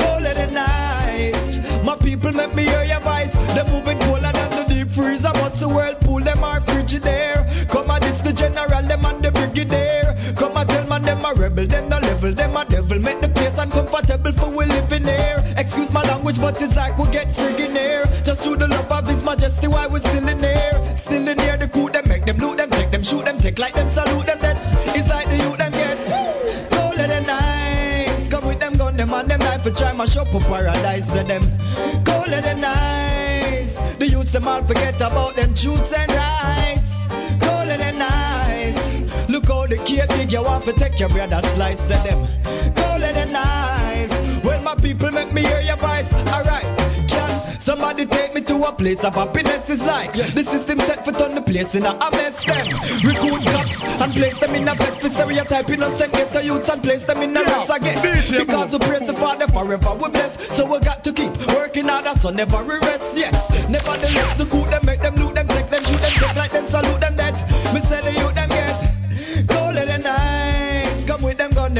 colder than ice. My people make me hear your voice. They're moving colder than the deep freeze. I must the whirlpool, them are frigidaire. Them a rebel, them the level, them a devil. Make the place uncomfortable for we living here. Excuse my language, but it's like we get friggin' here. Just through the love of his majesty, why we still in here. Still in here, the crew, them make them loot them, take them, shoot them, take like them, salute them. Then it's like the youth them get colder than ice. Come with them gun, them and them knife for try mash up a paradise. Say them colder than ice. The youths them all forget about them truths and rights. Look how the cape big, you want to take your brother's slice. Say them colder than nice. When my people make me hear your voice. Alright, can somebody take me to a place of happiness? Is like the system set for turn the place in a mess. Them recruit cops and place them in a bed for stereotype innocent ghetto youths and place them in a mess again. Because we praise the Father forever we bless, so we got to keep working harder, so never we rest. Yes, nevertheless the coup them make them loot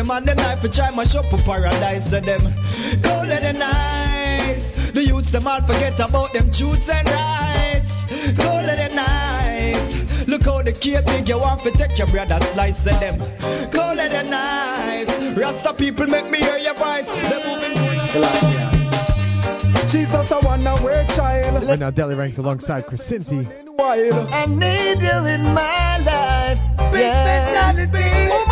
them gun, and them knife for try mash up a paradise. So them colder than ice. The youths them all forget about them truths and rights. Colder than ice. Look how the cape big, you want to take your brother's slice. So them colder than ice. Rasta people make me hear your voice. They're moving Jesus, I wanna wear child. Right now, Delly Ranx alongside Crescenti. Wild. I need you in my life. Big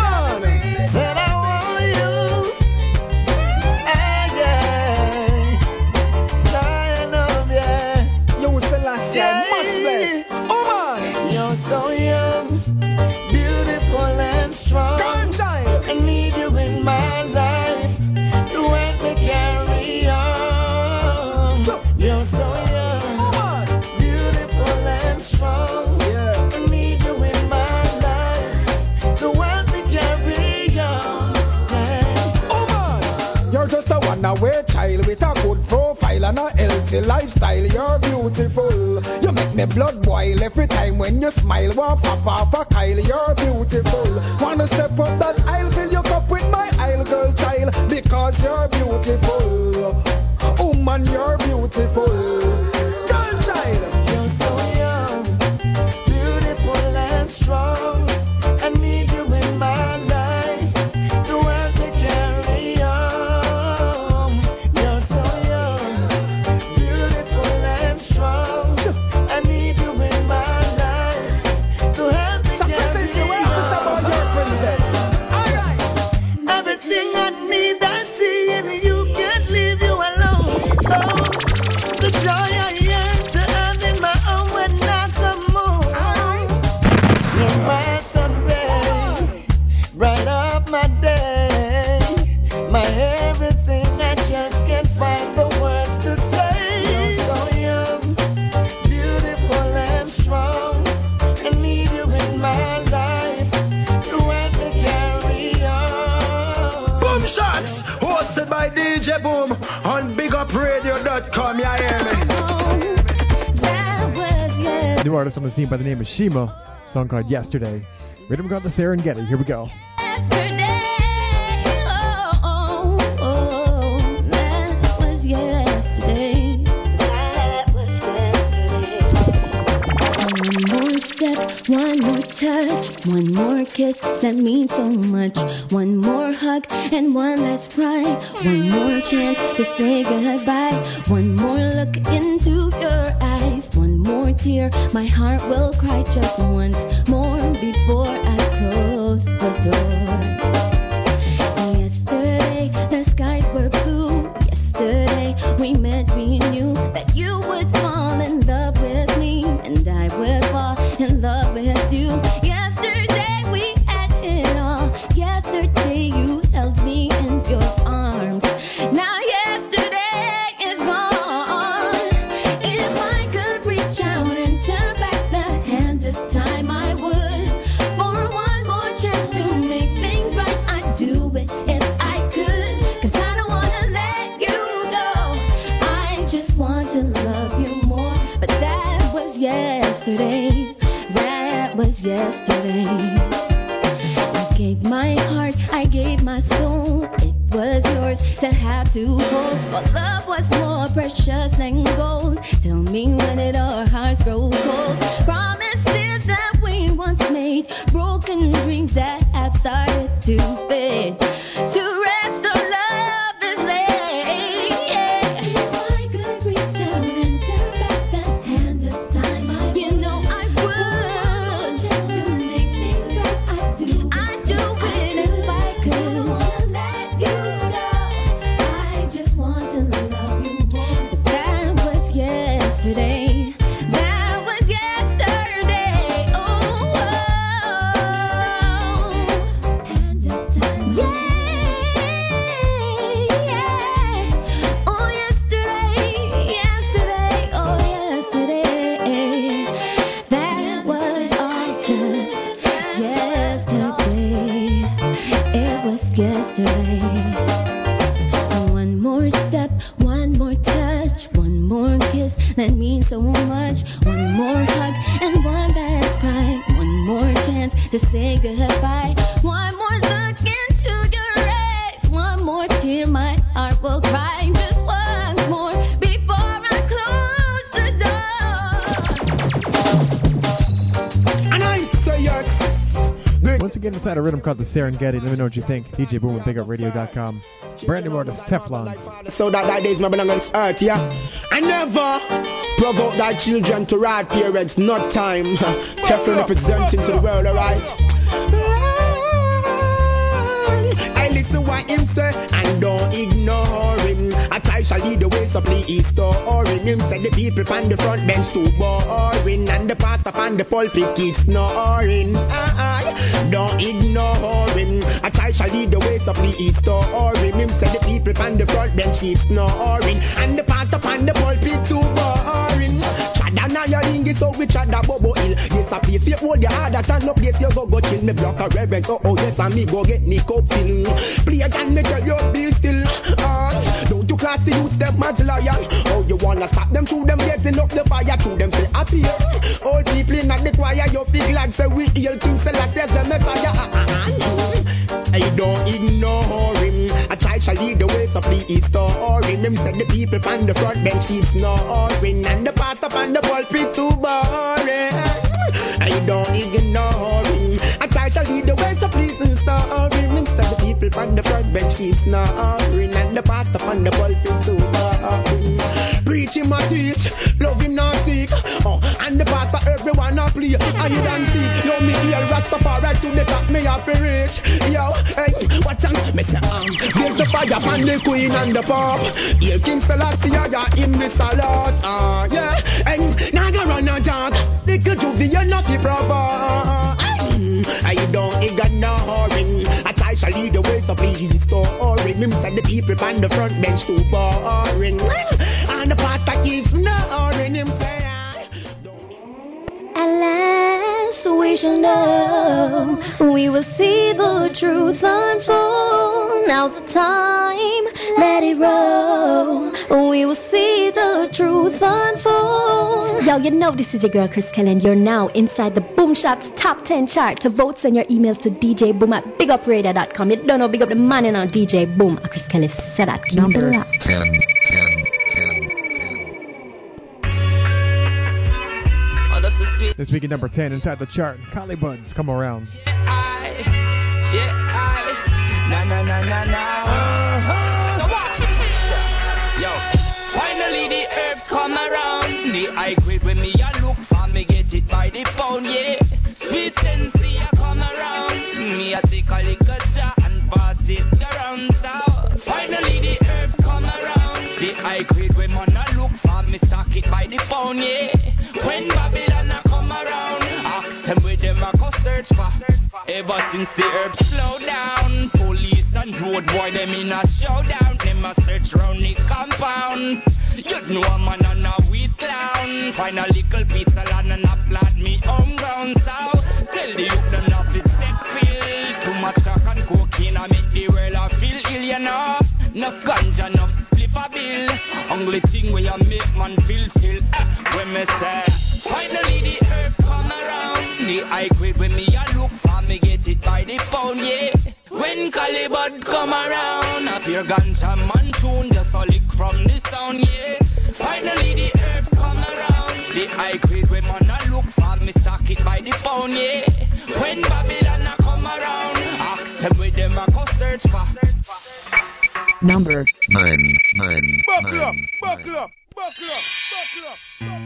lifestyle. You're beautiful. You make me blood boil every time when you smile. Want pop off a Kyle. You're Scene by the name of Shima. Song called Yesterday. Rhythm got the Serengeti. Here we go. Oh, oh, oh, one more step, one more touch, one more kiss that means so much. One more hug and one last cry. One more chance to say goodbye. One more look into called the Serengeti. Let me know what you think. DJ Boom at BigUpRadio.com. Brand new artist Teflon. So that that days my belong on this earth, yeah. I never provoke thy children to ride parents, not time. Teflon representing to the world, alright. I listen what him say and don't ignore him. A child shall lead the way, so please store him. Him said the people on the front bench too boring, and the pastor on the pulpit keeps snoring. Aye, don't ignore him. A child shall lead the way, so please store him. Said the people on the front bench keep snoring, and the pastor on the pulpit too boring. Chada na your ring is so we chada bobo ill. Yes, a place you hold your heart, that's no place you go go chill. Me block a reverend, oh oh yes, and me go get me cup fill. Play and me tell you be still. Uh, don't you class the youth them as liars? Wanna stop them through them getting up the fire through them say appear. All people in the choir, you feel glad say we heal King Selassie the Messiah. I don't ignore him. A child shall lead the way, so please store him. Him said the people on the front bench keep snoring, and the pastor on the pulpit too boring. I don't ignore him. A child shall lead the way, so please store him. Him said the people on the front bench keep snoring, and the pastor on the pulpit too. Preach him a teach, love him not seek. Oh, and the pastor everyone a play. I you don't see, yo me hear Rastafari to the top, me have to reach. Yo, hey, what time? Me say um, build the fire upon the queen and the pop. Here King Selassie, yeah, him this a lot. Ah, yeah, and now go run a jog. Little juvie, you not the proper. I don't him. A child shall lead the way easy so all right. Mim send the people on the front bench too boring. And the pastor keeps snoring in prayer. Alas, we shall know. We will see the truth unfold. Now's the time, let it roll. We will see the truth unfold. Yo, you know this is your girl Chris Kelly, and you're now inside the Boom Shots Top 10 chart. To vote, send your emails to DJ Boom at bigupradio.com. You don't know, big up the man in on DJ Boom. And Chris Kelly said that. Number 10. 10. This week at number 10 inside the chart, Collie Buddz come around. I, yeah, I, na na na na na. Finally the herbs come around. The high grade when me a look for me get it by the pound, yeah. Sweet sensei a come around. Me a take a little jar and pass it around. So finally the herbs come around. The high grade when man a look for me stock it by the pound, yeah. When Babylon search for. Ever since the herbs slow down, police and road boy them in a showdown. Them a search round the compound. You know a man and a weed clown. Find a little piece of land and a plant me home ground. So tell the youth them not fit step pill. Too much crack and cocaine I make the world a feel ill, you know. Enough ganja, enough spliff a bill. Only thing where you make man feel still. Eh, when me say, finally the herbs come around. The high When Collie Buddz come around, a pure ganja man tune just a lick from the sound, yeah. Finally the herbs come around. The high grade when man a look for me stock it by the pound, yeah. When Babylon a come around, ask them where them a go search for. Number 9. 9. Buckle up, buckle up, buckle up, buckle up.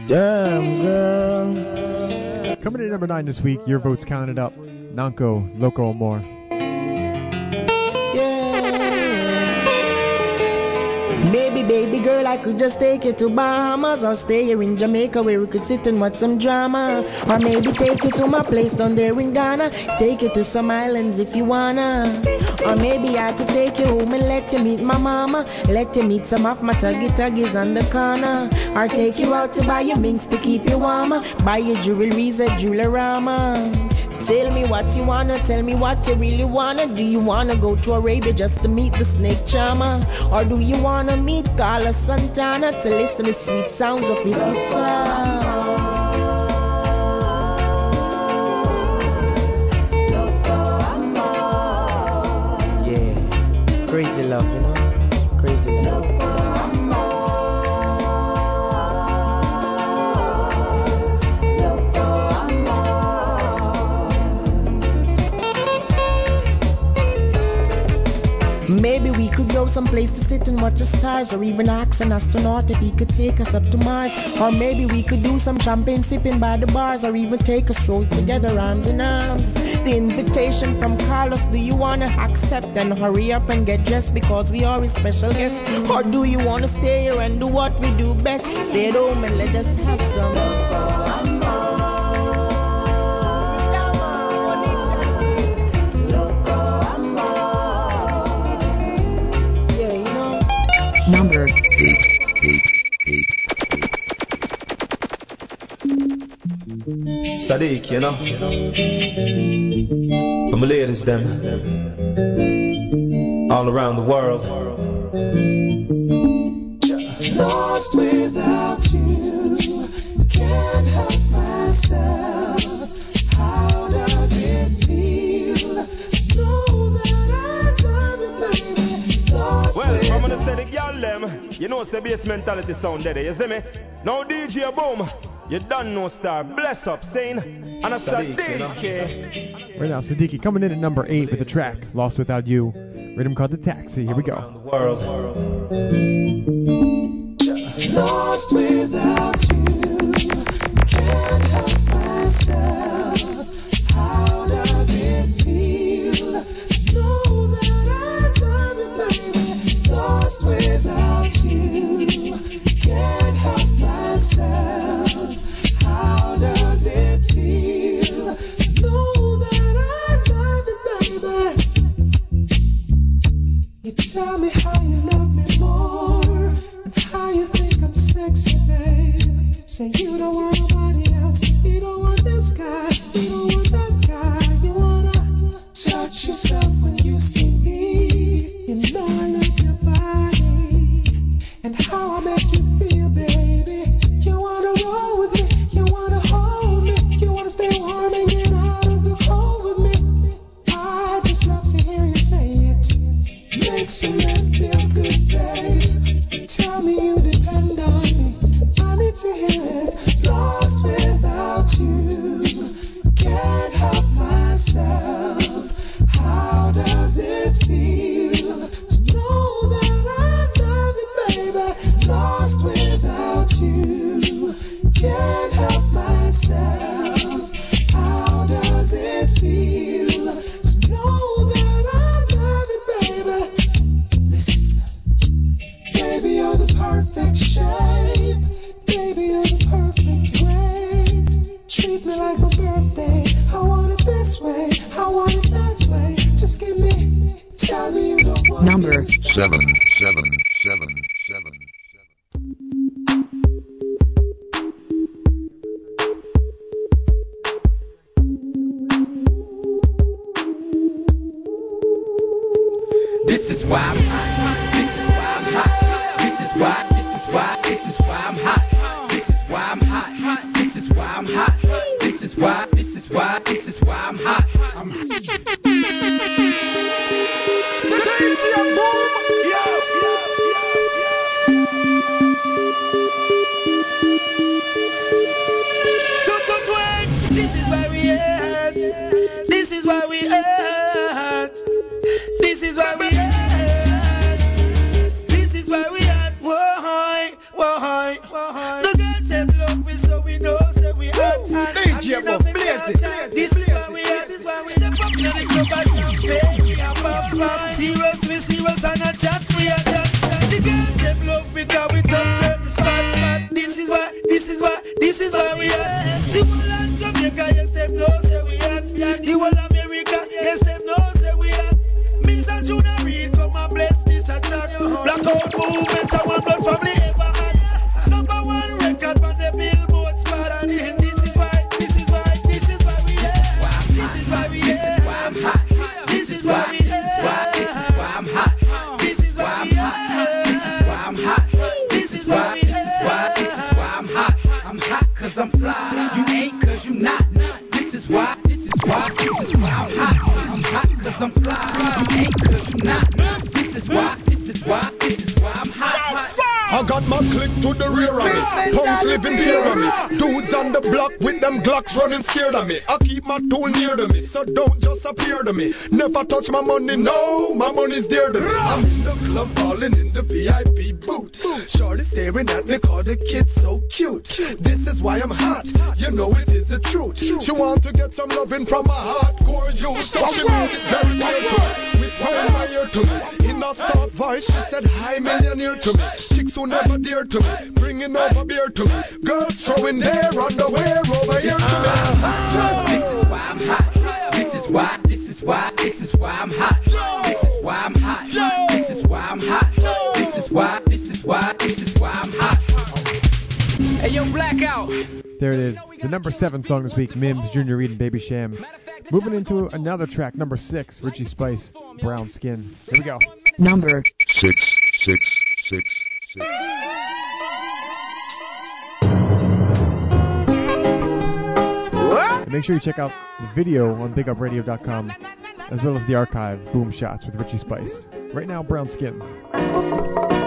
Damn, girl. Coming in at number 9 this week, your votes counted up. Nanko, Loco More. Baby, baby girl, I could just take you to Bahamas or stay here in Jamaica where we could sit and watch some drama. Or maybe take you to my place down there in Ghana. Take you to some islands if you wanna. Or maybe I could take you home and let you meet my mama. Let you meet some of my tuggy tuggies on the corner. Or take you out to buy your minks to keep you warmer. Buy your jewelries at Jewelorama. Tell me what you wanna, tell me what you really wanna. Do you wanna go to Arabia just to meet the snake charmer? Or do you wanna meet Carlos Santana to listen to the sweet sounds of his guitar? Yeah, crazy love, you know? Someplace to sit and watch the stars, or even ask an astronaut if he could take us up to Mars. Or maybe we could do some champagne sipping by the bars, or even take a stroll together, arms in arms. The invitation from Carlos, do you wanna accept and hurry up and get dressed because we are his special guests? Or do you wanna stay here and do what we do best? Stay at home and let us have some. 8. Sadiq, you know. From the ladies, them. All around the world. Lost without you, can't help myself. How does it feel? Know that I love you, baby. Lost Well, I'm gonna without say the girl them, you know it's the bass mentality sound there, you see me? Now DJ Boom, you done no star, bless up, saying, and I Sadiq, said you Right now, Siddiqui coming in at number 8 with the track Lost Without You. Rhythm called The Taxi. Here we go. World. Lost without you, several places. This never touch my money, no, my money's there. I'm in the club, falling in the VIP booth. Shorty staring at me, call the kids seven song this week, Mims, Junior Reid, and Baby Cham. Moving into another track, number six, Richie Spice, Brown Skin. Here we go. Number six, six, six, six. And make sure you check out the video on BigUpRadio.com, as well as the archive, Boom Shots with Richie Spice. Right now, Brown Skin.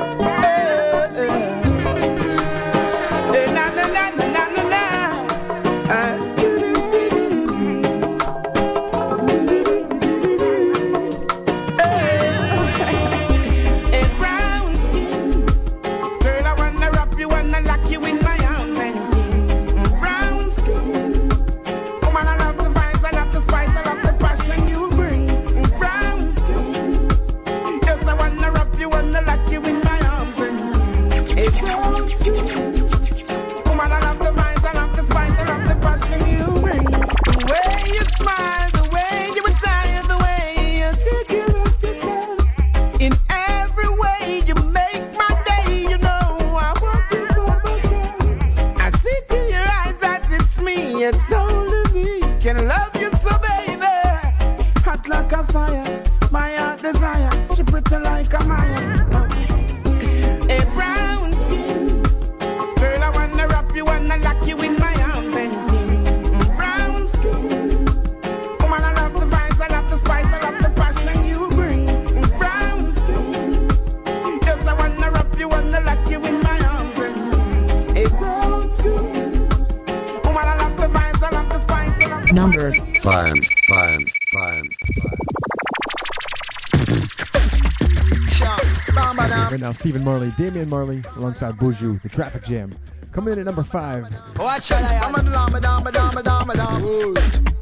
Marley, Damian Marley, alongside Buju, the Traffic Jam. Coming in at number five. What shall I am? Dama dama dama dama dama.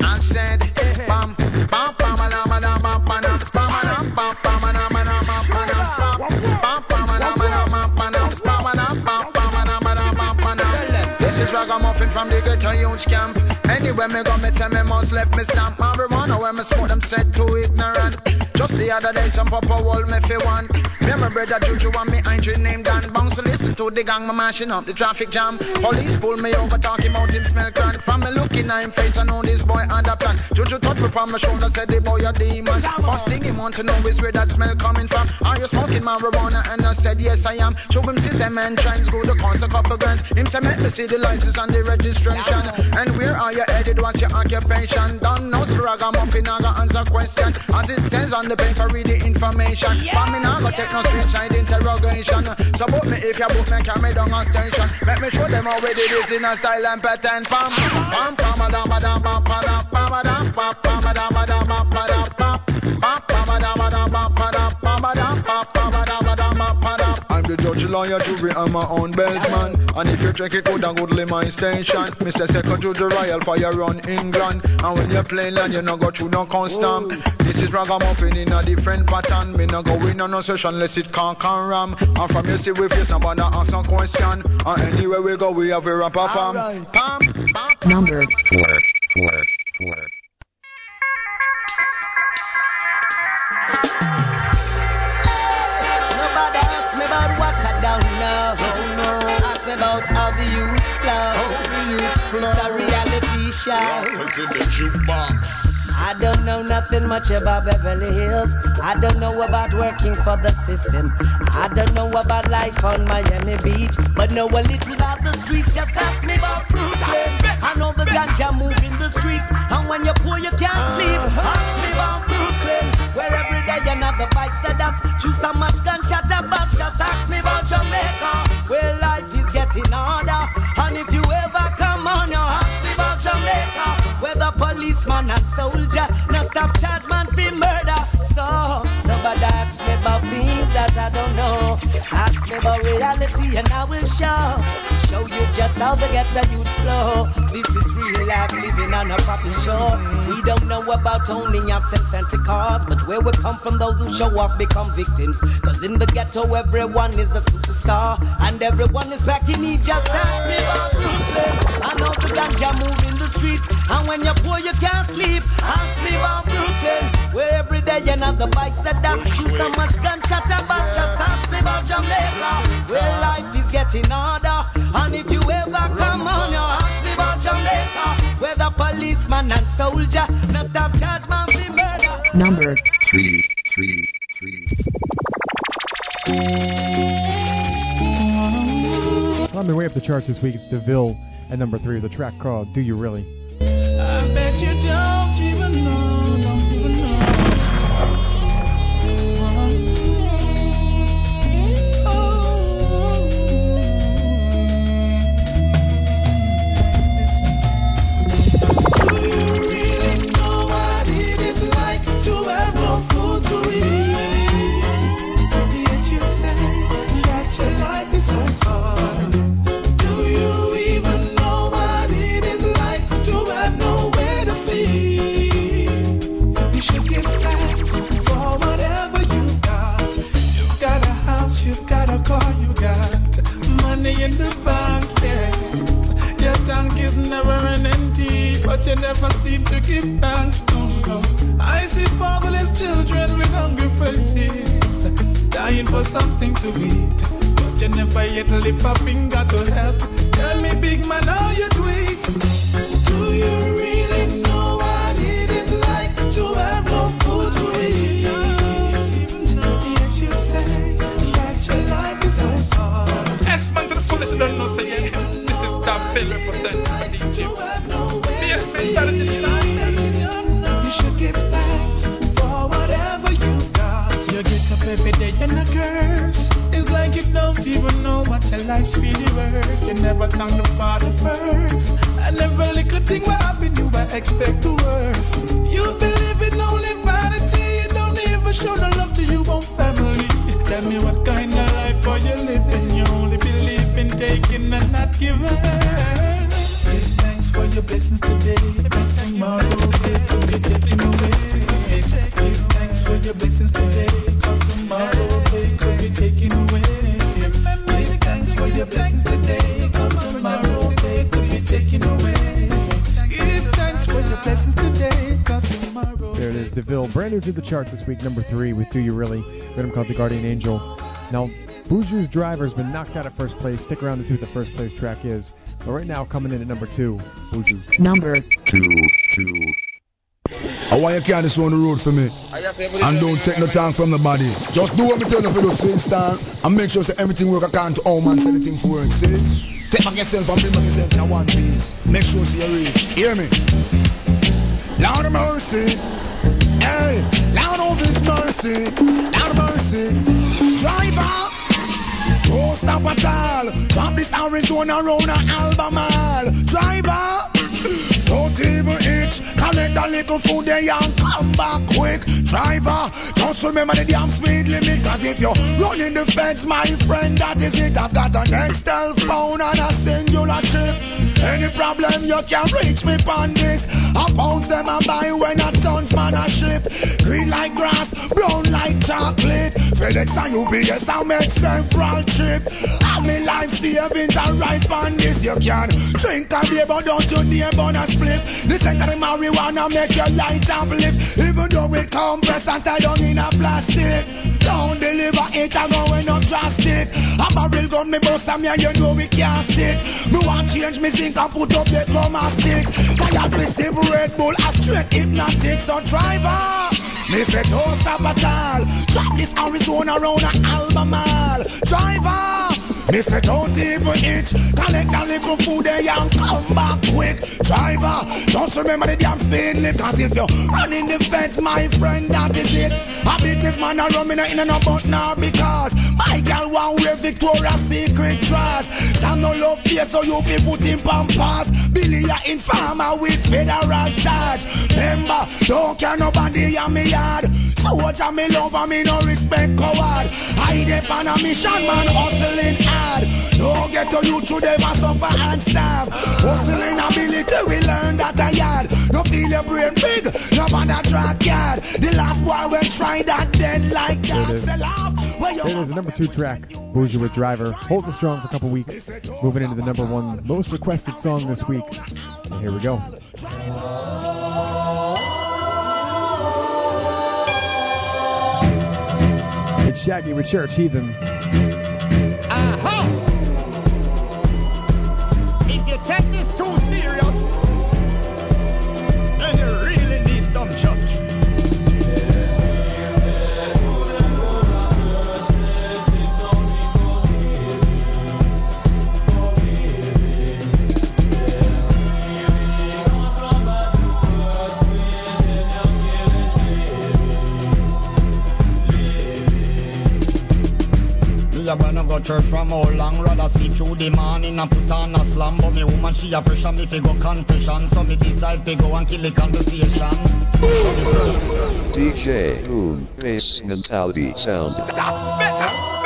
I said, bam, bam, bam, bam, bam, bam, bam, bam, bam, bam, bam, bam, bam. Me and my brother Juju and me Andrew named Dan Bounce to listen to the gang, me mashing up the traffic jam. Police pull me over, talking about him smell crank. From me looking at him face, I know this boy had a plan. Juju touch me from my shoulder, said the boy a demon. First thing he want to know is where that smell coming from. Are you smoking marijuana? And I said yes I am. Show him system and trends, go to cost a couple grams. Him say make me see the license and the registration. And where are you headed? What's your occupation? Don't know, so ragamuffin, I got answer question. As it says on the paper, read the information. For me now, go take side interrogation. Book me if you book me, carry down a station. Let me show them how we did it in a style and pattern. Pam, pam, pam, a dam, a dam, pam, pam, pam, a dam, pam, pam, a dam, a dam, pam, pam, pam, pam, pam, a dam, a dam, pam, pam, pam, a dam, pam, pam, the judge, lawyer, jury, and my own beltman. And if you check it good and goodly my station, Mr. Second to the Royal Fire run England. And when you play land, you no go through no custom. This is ragamuffin in a different pattern. Me no go in on no session unless it can can ram. And from you see we face somebody ask some question. And anywhere we go, we have a rapper pam. Pam, pam. Number four, four, four. Show. in the jukebox. I don't know nothing much about Beverly Hills. I don't know about working for the system. I don't know about life on Miami Beach. But know a little about the streets. Just ask me about Brooklyn. I know the ganja move in the streets. And when you're poor, you can't uh-huh. sleep. Ask me about Brooklyn. Where every day another bikes the dust. Choose so much gunshot about. Just stop charge don't know. Ask me about reality and I will show. Show you just how the ghetto youth flow. This is real life living on a proper shore. We don't know about owning yachts and fancy cars, but where we come from, those who show off become victims. Cause in the ghetto, everyone is a superstar, and everyone is back in need. Just ask me Brooklyn. I know the ganja move in the streets, and when you're poor, you can't sleep. Ask me about Brooklyn, where every day another bike set down. Shoot so much gunshot about. Just ask me about Jamaica, where life is getting harder. And if you ever come on, you ask me about Jamaica, where the policeman and soldier no stop charge man for murder. Number Three, three, three. Climbing way up the charts this week, it's DeVille at number three with a track called Do You Really? I bet you don't you never seem to give thanks to no. I see fatherless children with hungry faces, dying for something to eat. But you never yet lift a finger to help. Tell me, big man, how you do it? Do you really know what it is like to have no food to eat? That fullest, don't know, say, yeah, this is Top Phil representing never thank the Father first. And every little thing will happen, you I expect the worst. You believe in only vanity, you don't even show no love to your own family. Tell me what kind of life are you living? You only believe in taking and not giving. Give thanks for your business today, tomorrow. Brand new to the chart this week, number three with Do You Really, rhythm called The Guardian Angel. Now, Buju's Driver's been knocked out of first place. Stick around to see what the first place track is. But right now, coming in at number two, Buju. Number two, two. Oh, I want you carry this on the road for me. And don't take no time from the body. Just do what me tell you for the swing star and make sure that everything work according to how man say anything for it. See? Take back yourself and bring back yourself in one piece. Make sure you reach. Hear me? Lord of mercy. Hey, Lord of his mercy. Lord mercy. Driver. Don't stop at all. Drop this Arizona round an Albemarle. Driver. Don't even itch. Collect a little food there and come back quick. Driver, just remember the damn speed limit. Cause if you're running the fence, my friend, that is it. I've got an Nextel phone and a Cingular chip. Any problem you can reach me on this. I pounds them and buy when a sun's man a ship. Green like grass, brown like chocolate. FedEx and UPS I make several trip. And me life savings are right on this. You can drink a beer but don't you dare burn a split. This ain't the marijuana make your light uplift. Even though it compressed and tied down in a plastic. Don't deliver it and going up drastic. I'm a real gun me bust and and you know we can't stick. Me want change me think and put up the chroma stick. Fire festival Red Bull a straight hypnotic. So driver, me say don't stop at all. Drop this Arizona round a Albemarle. Driver. Me say don't even itch. Collect a little food there and come back quick. Driver, just remember the damn speed limit Cause if you're running the fence, my friend, that is it. A businessman a run me in and out but now because My girl want wear Victoria's Secret dress Stand no love face so you be put in pampas Billy a informer with federal charge. Remember, don't care nobody in me yard. Soldier me love and me no respect coward. I dep on mission man hustling hard Don't get to you through them and suffer and starve Hustling ability we learn that a yard No feel your brain big, no bother track yard The last boy will try that then like that Sell off It is the number two track, Buju with Driver. Hold Holding strong for a couple weeks. Moving into the number one most requested song this week. And here we go. It's Shaggy with Church Heathen. Ajá. Go church from how long Rather sleep through the morning and put on a slam But me woman she a pressure me fi go confession So me decide fi go and kill the conversation DJ Boom Bass Mentality Sound. Aha!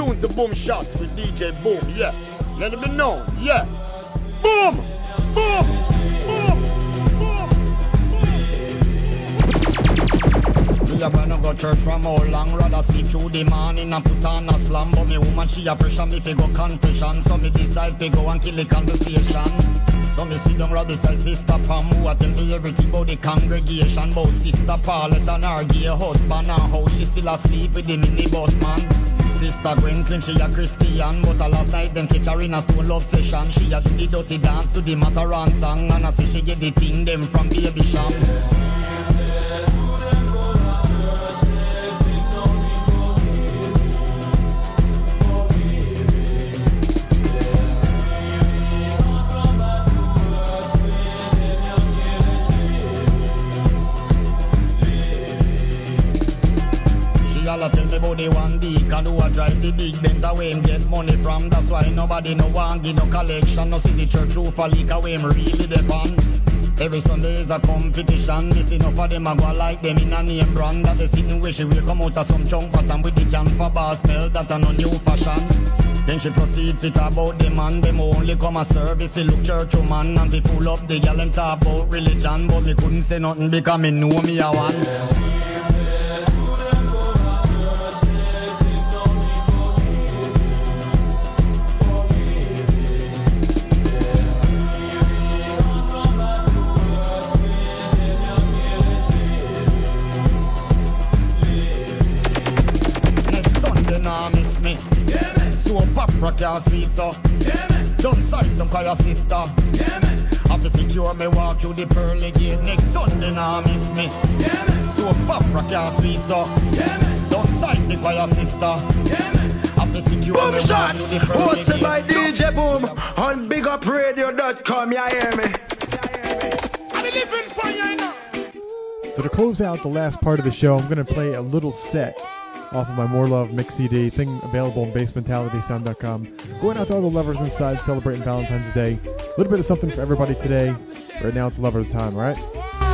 Tuned to Boom Shots with DJ Boom. Yeah, let it be known. Yeah, boom, boom, boom. Me a go church from how long Rather sleep through the morning and put on a slam But me woman she a pressure me fi go confession. So me decide fi go and kill the conversation. So me sit down right beside Sister Pam Who a tell me everything about the congregation? About Sister Paulette and her gay husband And how she still asleep with the minibus man Sister Gwen claim she a Christian But a last night them catch her in a stone love session. She a do the dirty dance to the Mavado song And I say she get the thing them from Baby Cham me the one deacon who a drive the big Benz away him get money from. That's why nobody no want give no collection. No see the church roof a leak away him really depend. Every Sunday is a competition. Missing up of them a go like them in a name brand. That the sitting where she will come out of some chunk pattern with the can for bar smell. That a no new fashion. Then she proceeds with about the man. Them only come a service. They look church woman and they full up the gal them talk about religion. But me couldn't say nothing because me know me a one. So opera sweet so. Don't sight some call your sister. Have to secure me walk through the pearly gate. Next Sunday nah miss me. So opera can't sweet so. Uh. Don't sight me call your sister. Have to secure Boom shots, through hosted by. DJ Boom on BigUpRadio.com. You hear me? I'm living for you now. So to close out the last part of the show, I'm going to play a little set off of my More Love mix CD, thing available on basementalitysound.com. Going out to all the lovers inside celebrating Valentine's Day. A little bit of something for everybody today. Right now it's lovers' time, right?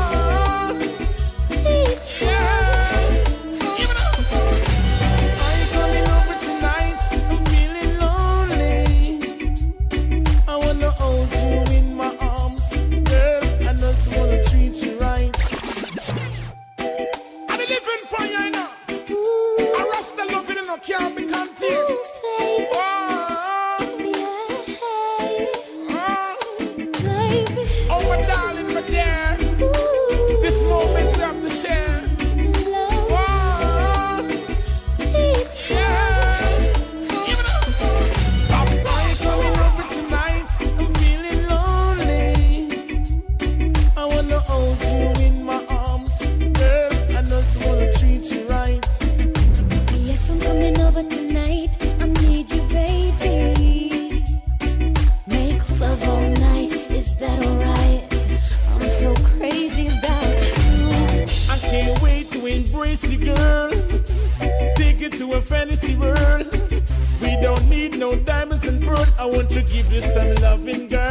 I want to give you some loving, girl.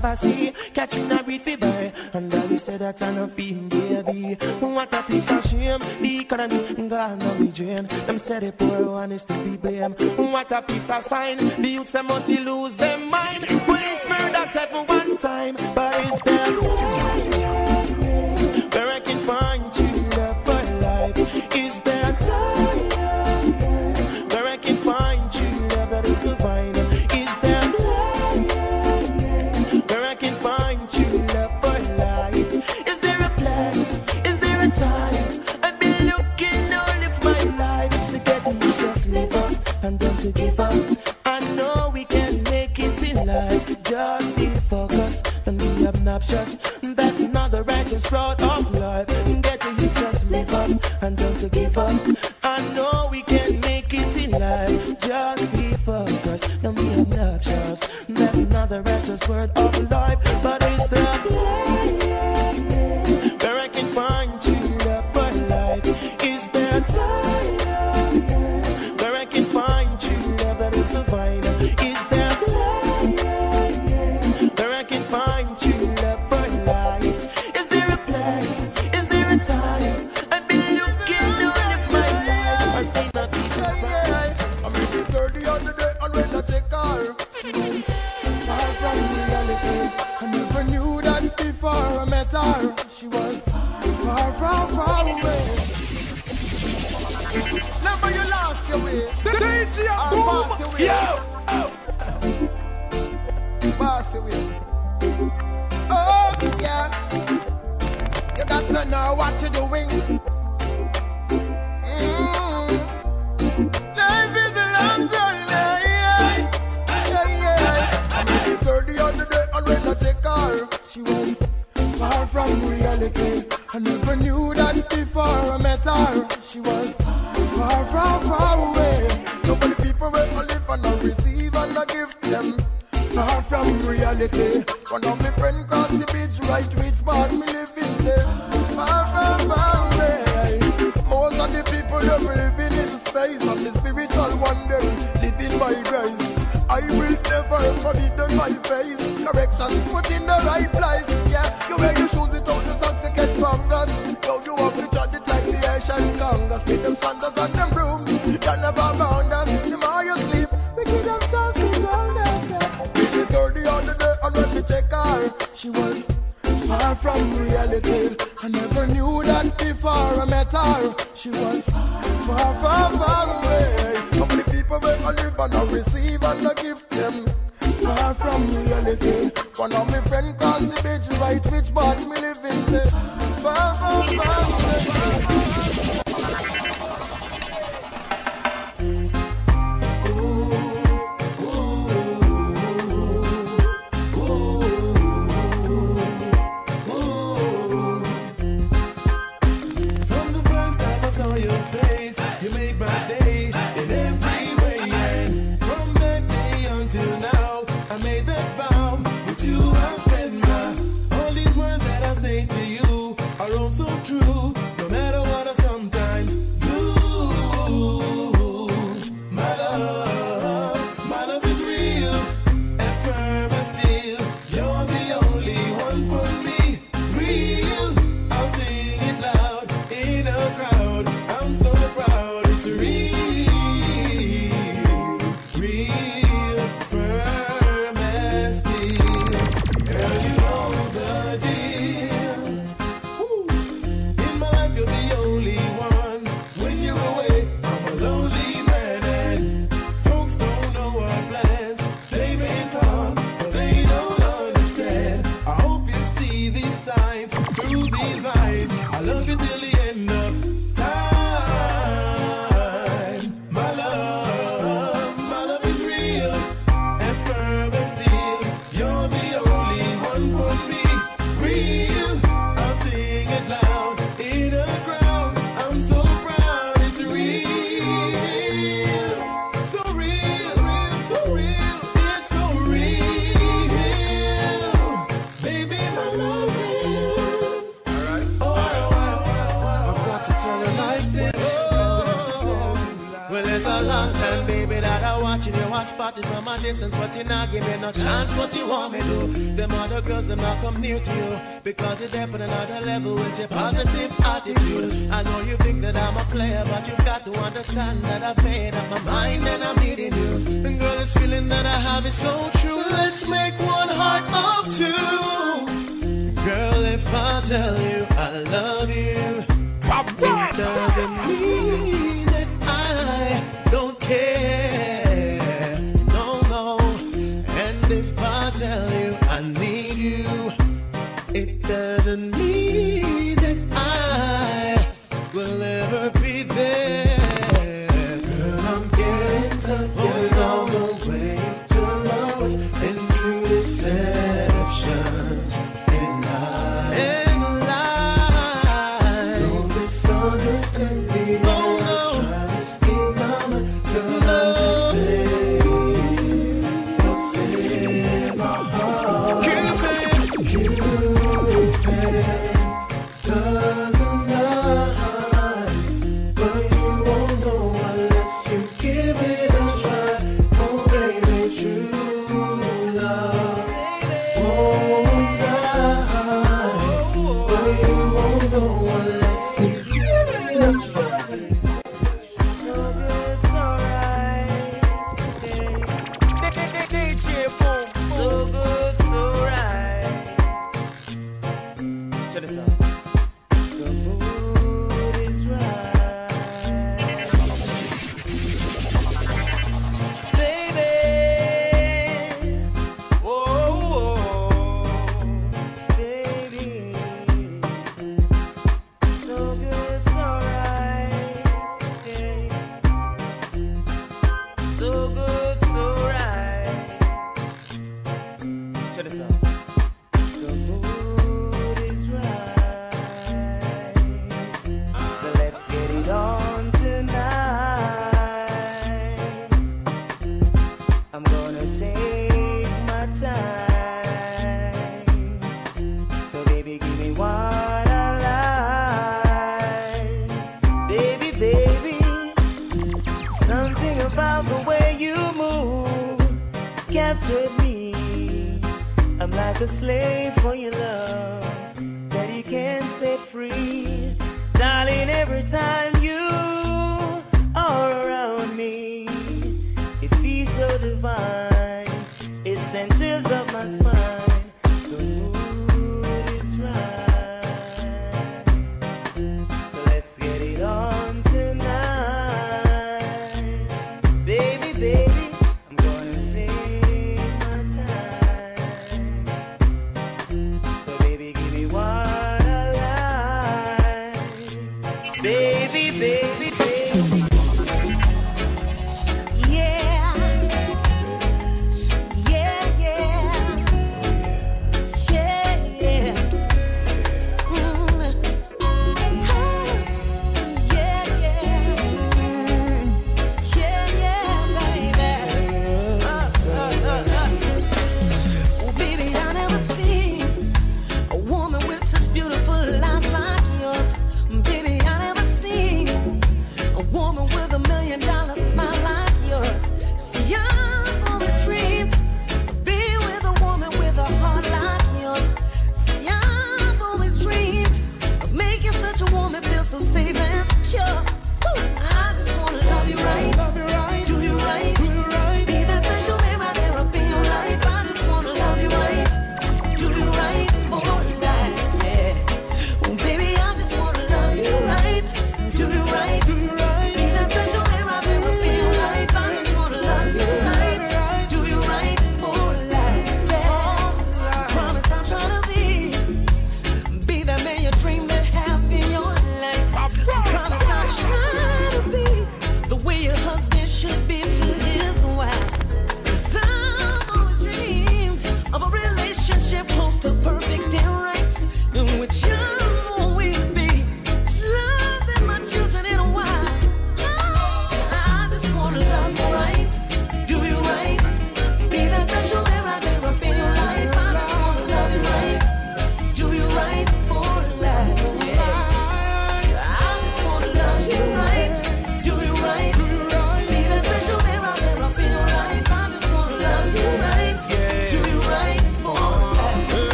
privacy. Catching a read fever, and I will say that's an offend, baby. What a piece of shame, the economy gone on the drain. Them said the poor one is to be blamed. What a piece of sign, the youths must lose them. from reality. I never knew that before I met her. She was far, far, far, far away. How many people will I live and I receive and I give them? Far from reality. One of my friends crossed the bridge right, which bought me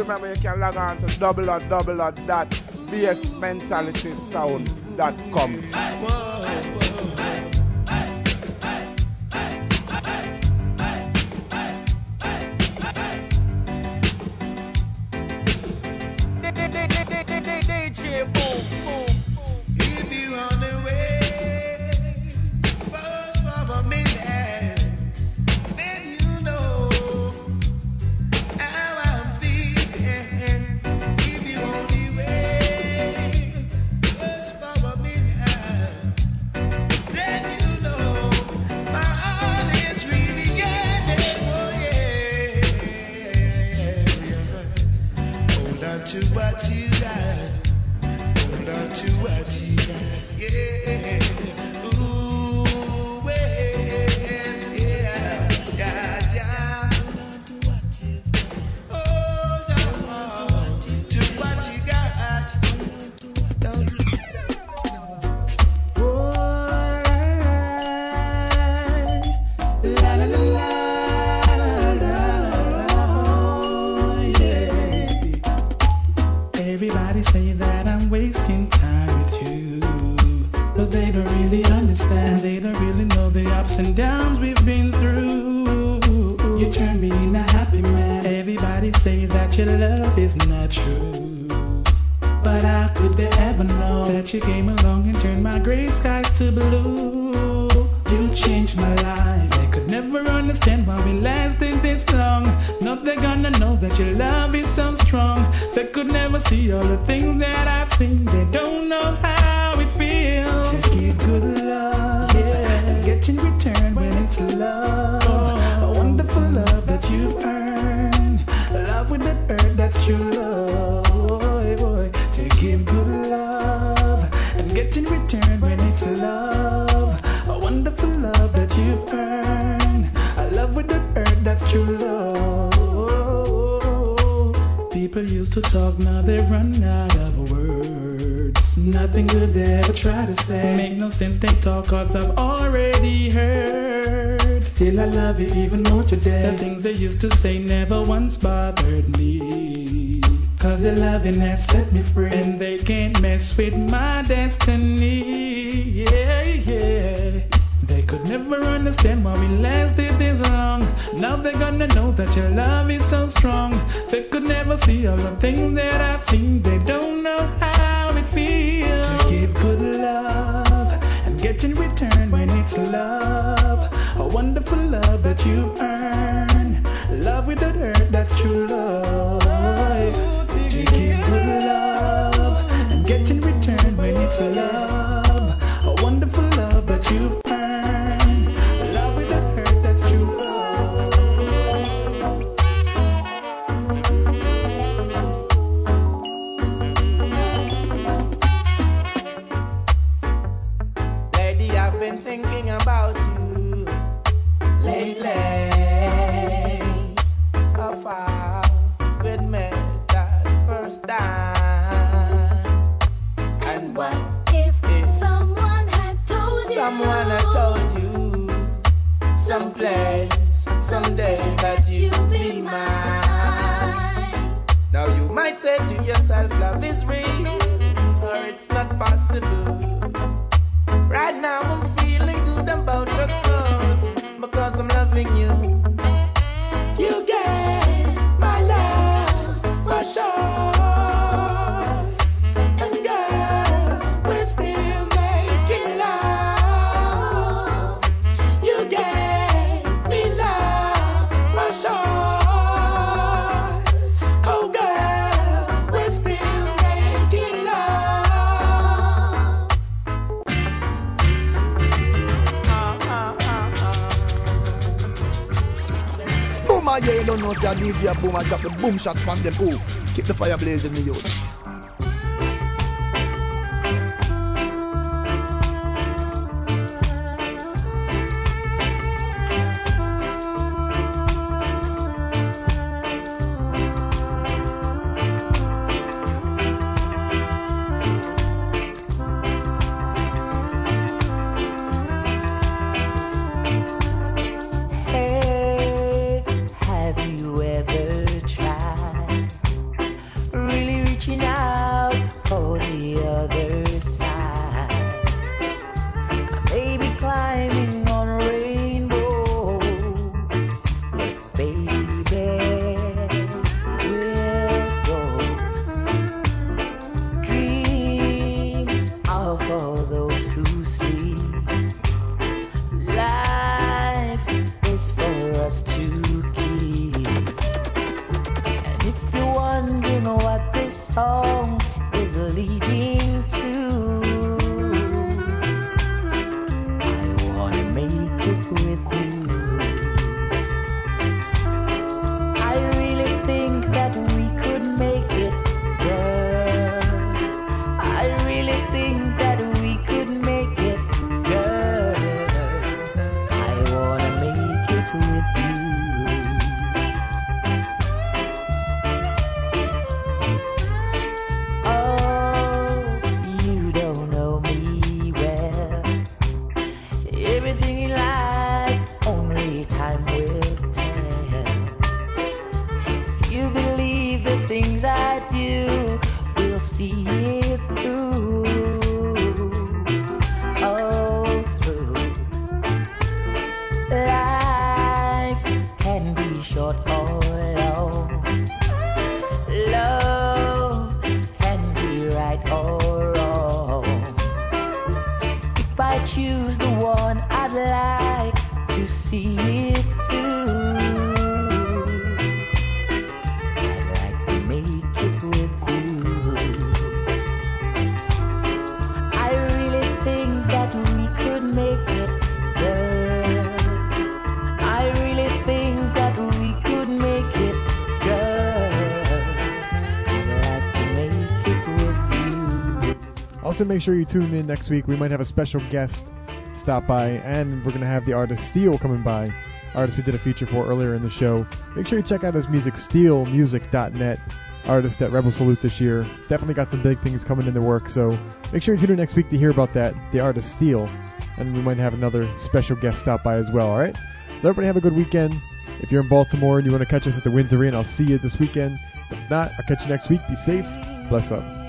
Remember, you can log on to double dot double or dot basementalitysound.com. Hey. Yeah, boom, I drop the boom shots from them. Oh, keep the fire blazing, me youth. Make sure you tune in next week. We might have a special guest stop by, and we're going to have the artist Steele coming by. Artist we did a feature for earlier in the show. Make sure you check out his music, steelmusic.net. Artist at Rebel Salute this year. Definitely got some big things coming in the work, so make sure you tune in next week to hear about that. The artist Steele. And we might have another special guest stop by as well, alright? So, everybody have a good weekend. If you're in Baltimore and you want to catch us at the Winds Arena, I'll see you this weekend. If not, I'll catch you next week. Be safe. Bless up.